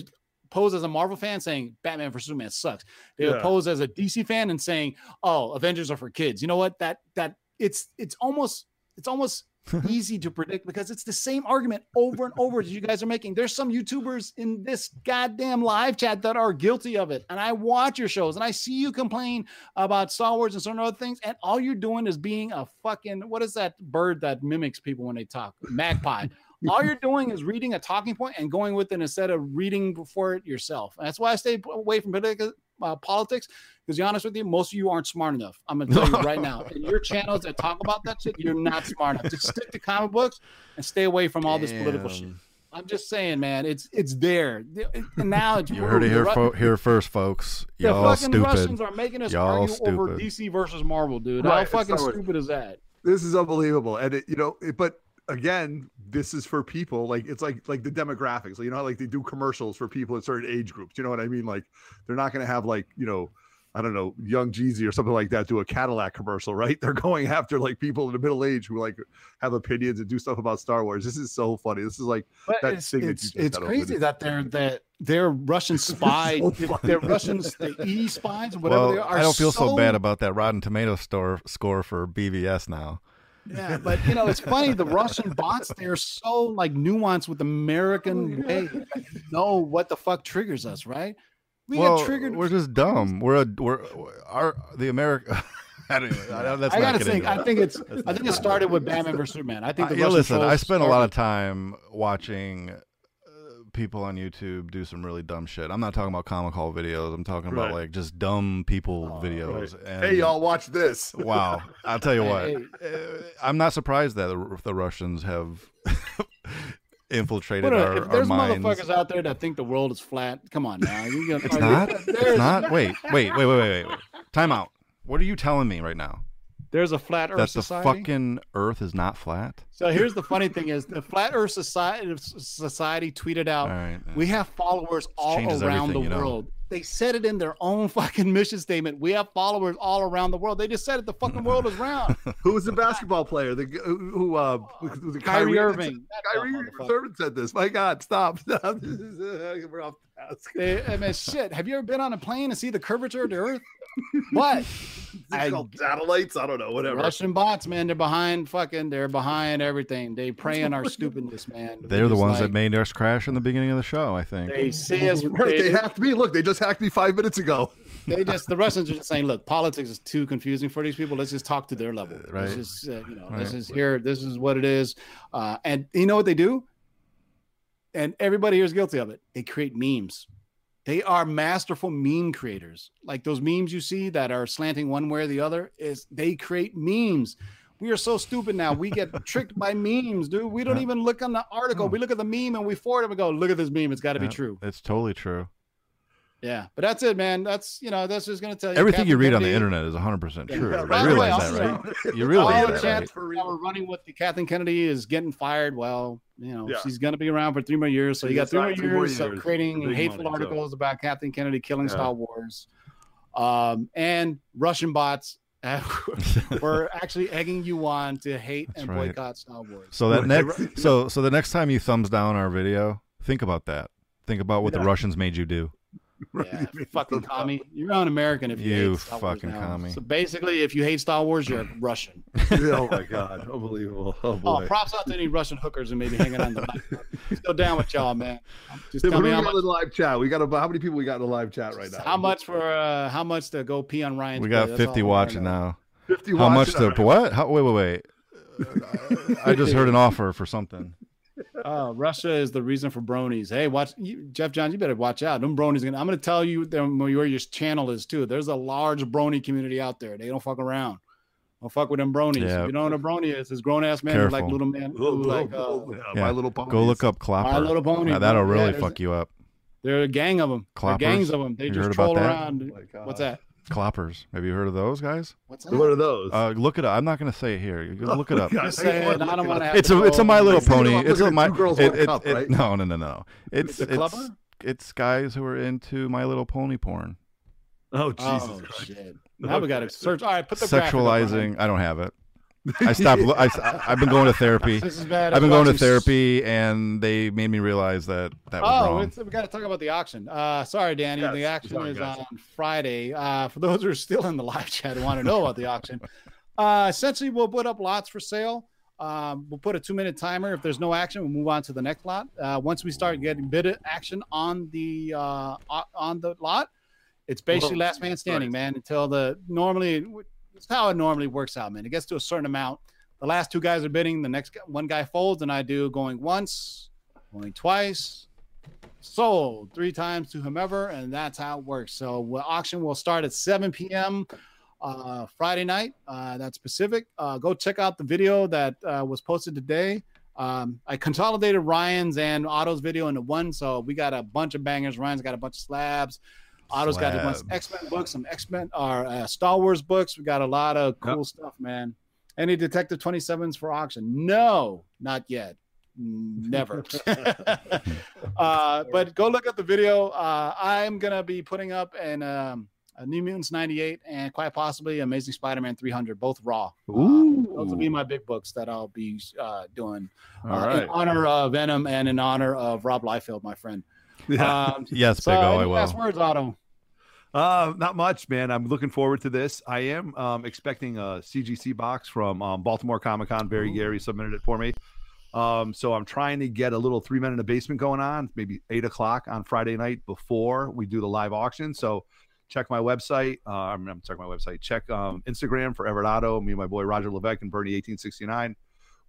posed as a Marvel fan saying Batman vs Superman sucks. They were Yeah. posed as a DC fan and saying, "Oh, Avengers are for kids." You know what? That that it's it's almost it's almost easy to predict because it's the same argument over and over that you guys are making. There's some YouTubers in this goddamn live chat that are guilty of it. And I watch your shows and I see you complain about Star Wars and certain other things. And all you're doing is being a fucking what is that bird that mimics people when they talk? Magpie. all you're doing is reading a talking point and going with it instead of reading for it yourself. That's why I stay away from political uh, politics. Because to be honest with you, most of you aren't smart enough. I'm gonna tell you right now. In your channels that talk about that shit, you're not smart enough. Just stick to comic books and stay away from all this political shit. I'm just saying, man, it's it's there. And now it's You heard it here, Ru- fo- here first, folks. the Y'all fucking stupid. Russians are making us Y'all argue over. DC versus Marvel, dude. Right, How fucking Star stupid is that? this is unbelievable and it you know it, but again this is for people like it's like like the demographics you know how, like they do commercials for people in certain age groups you know what i mean like they're not going to have like you know i don't know young jeezy or something like that do a cadillac commercial right they're going after like people in the middle age who like have opinions and do stuff about star wars this is so funny this is like But that it's, thing that it's, you just it's crazy open. that they're that they're Russian spy, so they're Russians, the E spies, whatever Well, they are. I don't feel so, bad about that Rotten Tomato store score for BVS now. Yeah, but you know, it's funny. The Russian bots, they're so like nuanced with American way. You know what the fuck triggers us, right? We well, get triggered. we're just dumb. We're a we're our the America. I don't even. I, let's I gotta think. I think it's. I think it started with Batman versus Superman. I think the Uh, yeah, listen, I spent spend a lot of time watching people on YouTube do some really dumb shit. I'm not talking about comic haul videos. I'm talking about like just dumb people videos. And hey y'all watch this Wow, I'll tell you what. Hey, uh, I'm not surprised that the, the Russians have infiltrated What are- our, if our there's minds. motherfuckers out there that think the world is flat, come on now. You gonna, It's not. There's, It's not. Wait, wait, wait, wait, wait, wait. Time out. What are you telling me right now? There's a flat Earth that the society. fucking Earth is not flat. So here's the funny thing: is the Flat Earth Society Society tweeted out, All right. "We have followers all around the world." you know. World." They said it in their own fucking mission statement. We have followers all around the world. They just said it. The fucking world is round. Who was the basketball player? The g- who, who uh, the Kyrie Irving. Kyrie. Irving said this. My God, stop, stop. This is, we're off task. They, I mean, shit. Have you ever been on a plane and see the curvature of the Earth? What? It's called satellites. I don't know. Whatever. Russian bots, man. They're behind fucking. They're behind everything. They prey on our stupidness, man. They're the just ones that made us crash in the beginning of the show. I think. They see us. They They, hacked me. Look, they just hacked me five minutes ago. they just the Russians are just saying, look, politics is too confusing for these people. Let's just talk to their level. Right. This is, uh, you know, Right. this is here. This is what it is. Uh, and you know what they do? And everybody here is guilty of it. They create memes. They are masterful meme creators. Like those memes you see that are slanting one way or the other is they create memes. We are so stupid now. We get tricked by memes, dude. We don't Yeah. even look on the article. We look at the meme and we forward it and go, look at this meme. It's got to be true. It's totally true. Yeah, but that's it, man. That's you know, that's just gonna tell you Everything you Captain read on the internet is 100% true. Yeah, You by the way, realize that, right? You realize all that, the chants right? that we're running with the Kathleen Kennedy is getting fired. Well, you know, Yeah. she's gonna be around for three more years. So you got three more got two more years of creating hateful money, so. articles about Kathleen Kennedy killing Yeah. Star Wars. Um, and Russian bots we're actually egging you on to hate That's and right. boycott Star Wars. So that next, so so the next time you thumbs down our video, think about that. Think about what the Russians made you do. Yeah, fucking commie. You're un-American if you, You hate Star Wars fucking now. commie. So basically, if you hate Star Wars, you're a Russian. oh my God, unbelievable. Oh Oh, boy. props out to any Russian hookers who may be hanging on the line. Still down with y'all, man. Just Hey, tell me how much, in the live chat? We got about how many people we got in the live chat right now? how much for uh, how much to go pee on Ryan's. We got That's all 50 watching now. Fifty. How much to what? How, wait, wait, wait. I just heard an offer for something. Oh, Russia is the reason for bronies. Hey, watch you, Jeff John. You better watch out. Them bronies. Gonna, I'm going to tell you them where your channel is too. There's a large brony community out there. They don't fuck around. Don't fuck with them bronies. Yeah. You know what a brony is, it's grown ass man like little men. Little- Who like, little- uh, yeah, Yeah, My little ponies. Go look up Clopper. My Little Pony, Now, that'll really Yeah, fuck you up. they're a gang of them. They're gangs of them. They You just troll around. Oh. What's that? Cloppers. Have you heard of those guys? What's What are those? Uh, look it up. I'm not going to say it here. You go look it up. God, Just I just I don't want to It's a it's a My Little Next thing you know, Pony. It's a my Two Girls, it- it- Cup, it- right? No, no, no, no. It's The it's clubber? it's guys who are into My Little Pony porn, Oh Jesus Oh Christ! shit! Now we got to search. All right, put the graphic up on it. sexualizing. I don't have it. I stopped. lo- I, have been going to therapy. This is bad. I've been going to therapy, and they made me realize that that was Oh, wrong. it's, we got to talk about the auction. Uh, sorry, Danny. Yes, the auction sorry, is guys. on Friday. Uh, for those who are still in the live chat and want to know about the auction, uh, essentially we'll put up lots for sale. Um, we'll put a two-minute timer. If there's no action, we'll move on to the next lot. Uh, once we start getting bid action on the uh, on the lot, it's basically Whoa, last man standing, nice. man. Until the normally it's how it normally works out, man. It gets to a certain amount. The last two guys are bidding. The next one guy folds, and I do going once, going twice, sold three times to whomever, and that's how it works. So the auction will start at 7 p.m. Uh, Friday night. Uh, that's Pacific. Uh, go check out the video that uh, was posted today. Um, I consolidated Ryan's and Otto's video into one, so we got a bunch of bangers. Ryan's got a bunch of slabs. Otto's got bunch of Slabs. X Men books, some X Men or uh, Star Wars books. We got a lot of cool Yep. stuff, man. Any Detective 27s for auction? No, not yet. Never. uh, but go look at the video. Uh, I'm gonna be putting up an um, a New Mutants 98 and quite possibly Amazing Spider-Man 300, both raw. Ooh. Those will be my big books that I'll be uh, doing uh, right. in honor of Venom and in honor of Rob Liefeld, my friend. Yeah. Um, yes, so Big O, I any last words, Otto? Uh, not much, man. I'm looking forward to this. I am um, expecting a CGC box from um, Baltimore Comic Con. Barry Gary submitted it for me. Um, so I'm trying to get a little three men in the basement going on, maybe eight o'clock on Friday night before we do the live auction. So check my website. Uh, I'm, I'm check my website. Check um, Instagram for Everett Otto. Me and my boy Roger Levesque and Bernie 1869.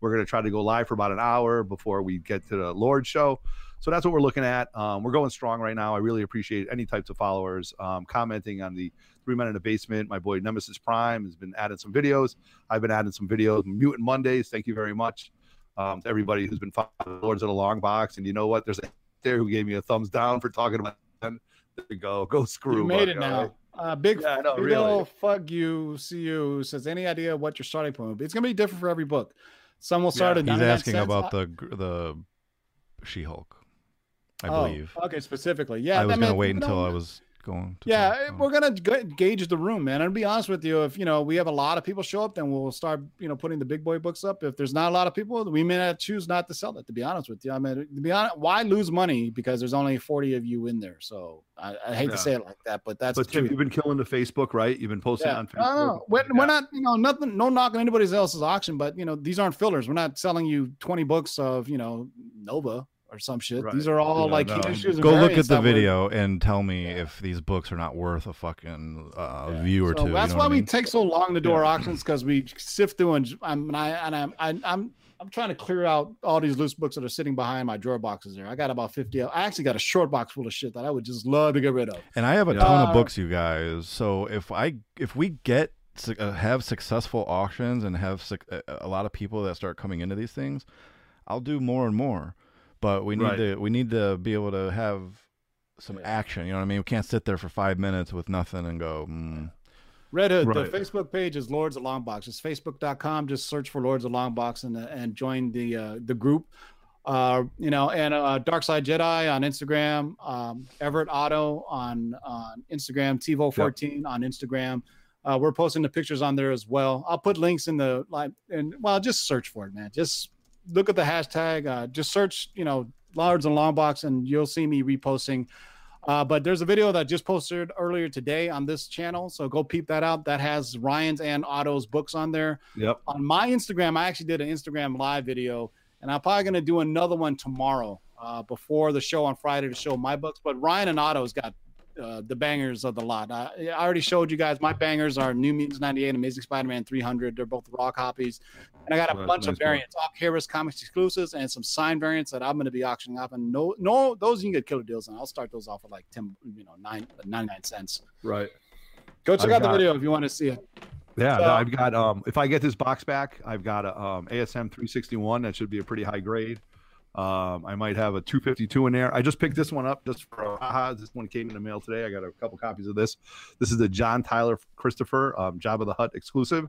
We're gonna try to go live for about an hour before we get to the Lord show. So that's what we're looking at. Um, we're going strong right now. I really appreciate any types of followers um, commenting on the Three Men in the Basement. My boy Nemesis Prime has been adding some videos. I've been adding some videos. Mutant Mondays. Thank you very much um, to everybody who's been following Lords of the Long Box. And you know what? There's a there who gave me a thumbs down for talking about them. There you go. Go screw. You made buddy, it now. right? Uh, big, Yeah, know, big really. fuck you. See you says any idea what your starting point would be? It's gonna be different for every book. Some will start Yeah, at He's asking about I- the the She-Hulk. I oh, believe. Okay, specifically, yeah. I was gonna mean, wait until I was going. To Yeah, talk, we're gonna ga- gauge the room, man. And to be honest with you, if you know we have a lot of people show up, then we'll start, you know, putting the big boy books up. If there's not a lot of people, we may not choose not to sell it. To be honest with you, I mean, to be honest, why lose money because there's only 40 of you in there? So I, I hate Yeah. to say it like that, but that's But Tim, you've been killing the Facebook, right? You've been posting Yeah. on no, Facebook. no. We're, Yeah. we're not, you know, nothing, no knocking anybody else's auction, but you know, these aren't fillers. We're not selling you 20 books of, you know, Nova or some shit. Right. These are all Yeah, like no. key issues. Go look at the that we're- video and tell me if these books are not worth a fucking uh, Yeah. view or So two. That's you know why what I we take so long to do our auctions because we sift through and I'm and I and I'm I, I'm I'm trying to clear out all these loose books that are sitting behind my drawer boxes there. I got about 50. I actually got a short box full of shit that I would just love to get rid of. And I have a Yeah. ton Uh, of books, you guys. So if I if we get su- uh, have successful auctions and have suc- a- a lot of people that start coming into these things, I'll do more and more. But we need Right. to we need to be able to have some action. You know what I mean? We can't sit there for five minutes with nothing and go. Mm. Red Hood, Right. the Facebook page is Lords of Longbox. It's facebook.com. Just search for Lords of Longbox and uh, and join the uh, the group. Uh, you know, and uh, Dark Side Jedi on Instagram, um, Everett Otto on on Instagram, TiVo14 on Instagram. Uh, we're posting the pictures on there as well. I'll put links in the like and well, just search for it, man. Just look at the hashtag. Uh, just search, you know, Lords and Longbox, and you'll see me reposting. Uh, but there's a video that I just posted earlier today on this channel, so go peep that out. That has Ryan's and Otto's books on there. Yep. On my Instagram, I actually did an Instagram live video, and I'm probably gonna do another one tomorrow uh, before the show on Friday to show my books. But Ryan and Otto's got uh, the bangers of the lot. I, I already showed you guys my bangers are New Mutants 98, Amazing Spider-Man 300. They're both raw copies, and I got a Well, bunch a of nice book. variants, all Harris Comics exclusives, and some signed variants that I'm going to be auctioning off. And no, no, those you can get killer deals on. I'll start those off at like 10, you know, nine, 99 cents. Right. Go check I've out the video if you want to see it. Yeah, So- no, I've got um if I get this box back, I've got a um ASM 361 that should be a pretty high grade. Um I might have a 252 in there. I just picked this one up just for aha. This one came in the mail today. I got a couple copies of this. This is the John Tyler Christopher um Jabba the Hutt exclusive.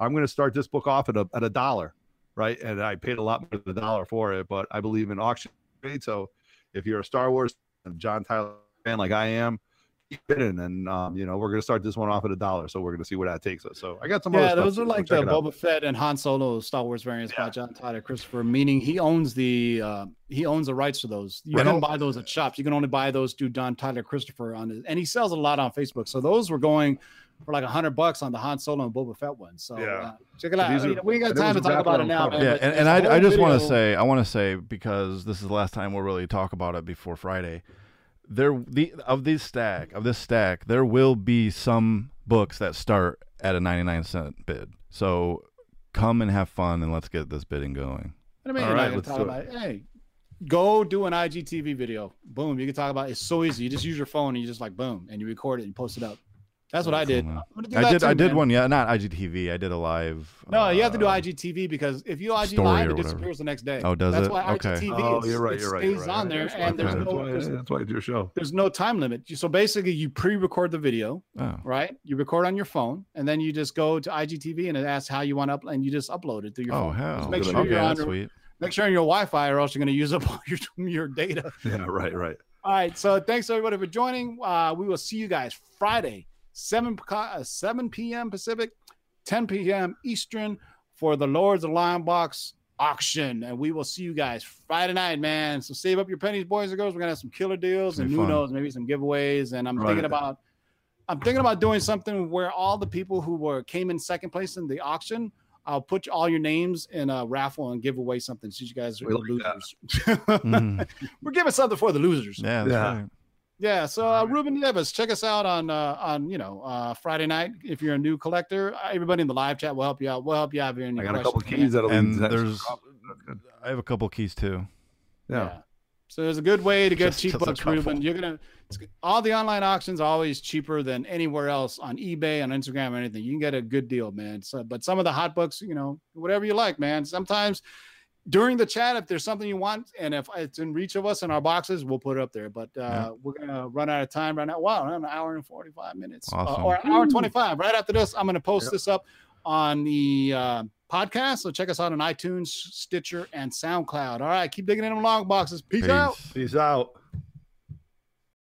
I'm going to start this book off at a at a dollar, right? And I paid a lot more than a dollar for it, but I believe in auction grade. So if you're a Star Wars and John Tyler fan like I am, keep bidding, and um, you know we're gonna start this one off at a dollar, so we're gonna see where that takes us. So I got some. Yeah, those are like the out. Boba Fett and Han Solo Star Wars variants by John Tyler Christopher, meaning he owns the uh, he owns the rights to those. You Right. don't buy those at shops. You can only buy those through John Tyler Christopher on his, and he sells a lot on Facebook. So those were going for like a hundred bucks on the Han Solo and Boba Fett one. So Yeah. uh, check it out. these I mean, we ain't got time to talk about it now, man. Yeah, and, there's and a I, I whole just want to say, I want to say because this is the last time we'll really talk about it before Friday. There, the of this stack of this stack, there will be some books that start at a ninety nine cent bid. So come and have fun and let's get this bidding going. I mean, All you're right, not gonna let's talk do about hey, go do an IGTV video. Boom, you can talk about it. It's so easy. You just use your phone and you just like boom and you record it and post it up. That's what I did. Cool. I'm gonna do I that did, too, I did man. one, yeah, not IGTV. I did a live. No, you have to do uh, IGTV because if you IG live, it whatever. disappears the next day. Oh, does that's it? Why Okay. IGTV Oh, is- you're right. You're right. stays You're right. on there, That's why- and there's that's no why, that's why I do a show. there's no time limit. So basically, you pre-record the video, Oh, right? You record on your phone, and then you just go to IGTV and it asks how you want to upload, and you just upload it through your oh phone. hell. Just make sure okay, you're on that's your, sweet. make sure on your Wi-Fi, or else you're going to use up all your your data. Yeah, right, right. All right. So thanks everybody for joining. Uh, we will see you guys Friday, 7, uh, 7 p.m. Pacific, 10 p.m. Eastern for the Lords of Longbox auction. And we will see you guys Friday night, man. So save up your pennies, boys and girls. We're gonna have some killer deals and gonna who fun. knows, maybe some giveaways. And I'm Right. thinking about I'm thinking about doing something where all the people who were came in second place in the auction. I'll put all your names in a raffle and give away something since you guys are We the like that. losers. Mhm. We're giving something for the losers. Yeah, that's Yeah. right. Yeah, so uh, Ruben Neves, check us out on uh, on you know uh, Friday night if you're a new collector. Uh, Everybody in the live chat will help you out. We'll help you out if you're I got a couple keys that'll And be there's, I have a couple keys too. yeah. So there's a good way to get Just- cheap just books, couple. Ruben. You're gonna it's, all the online auctions are always cheaper than anywhere else on eBay, on Instagram, or anything. You can get a good deal, man. So, but some of the hot books, you know, whatever you like, man. Sometimes during the chat if there's something you want, and if it's in reach of us in our boxes, we'll put it up there. But uh, Yeah. we're gonna run out of time right now. Wow, an hour and 45 minutes, Uh, or an hour 25. Right after this, I'm gonna post this up on the uh, podcast. So check us out on iTunes, Stitcher, and SoundCloud. All right, keep digging in them long boxes. Peace out. Peace. Peace out.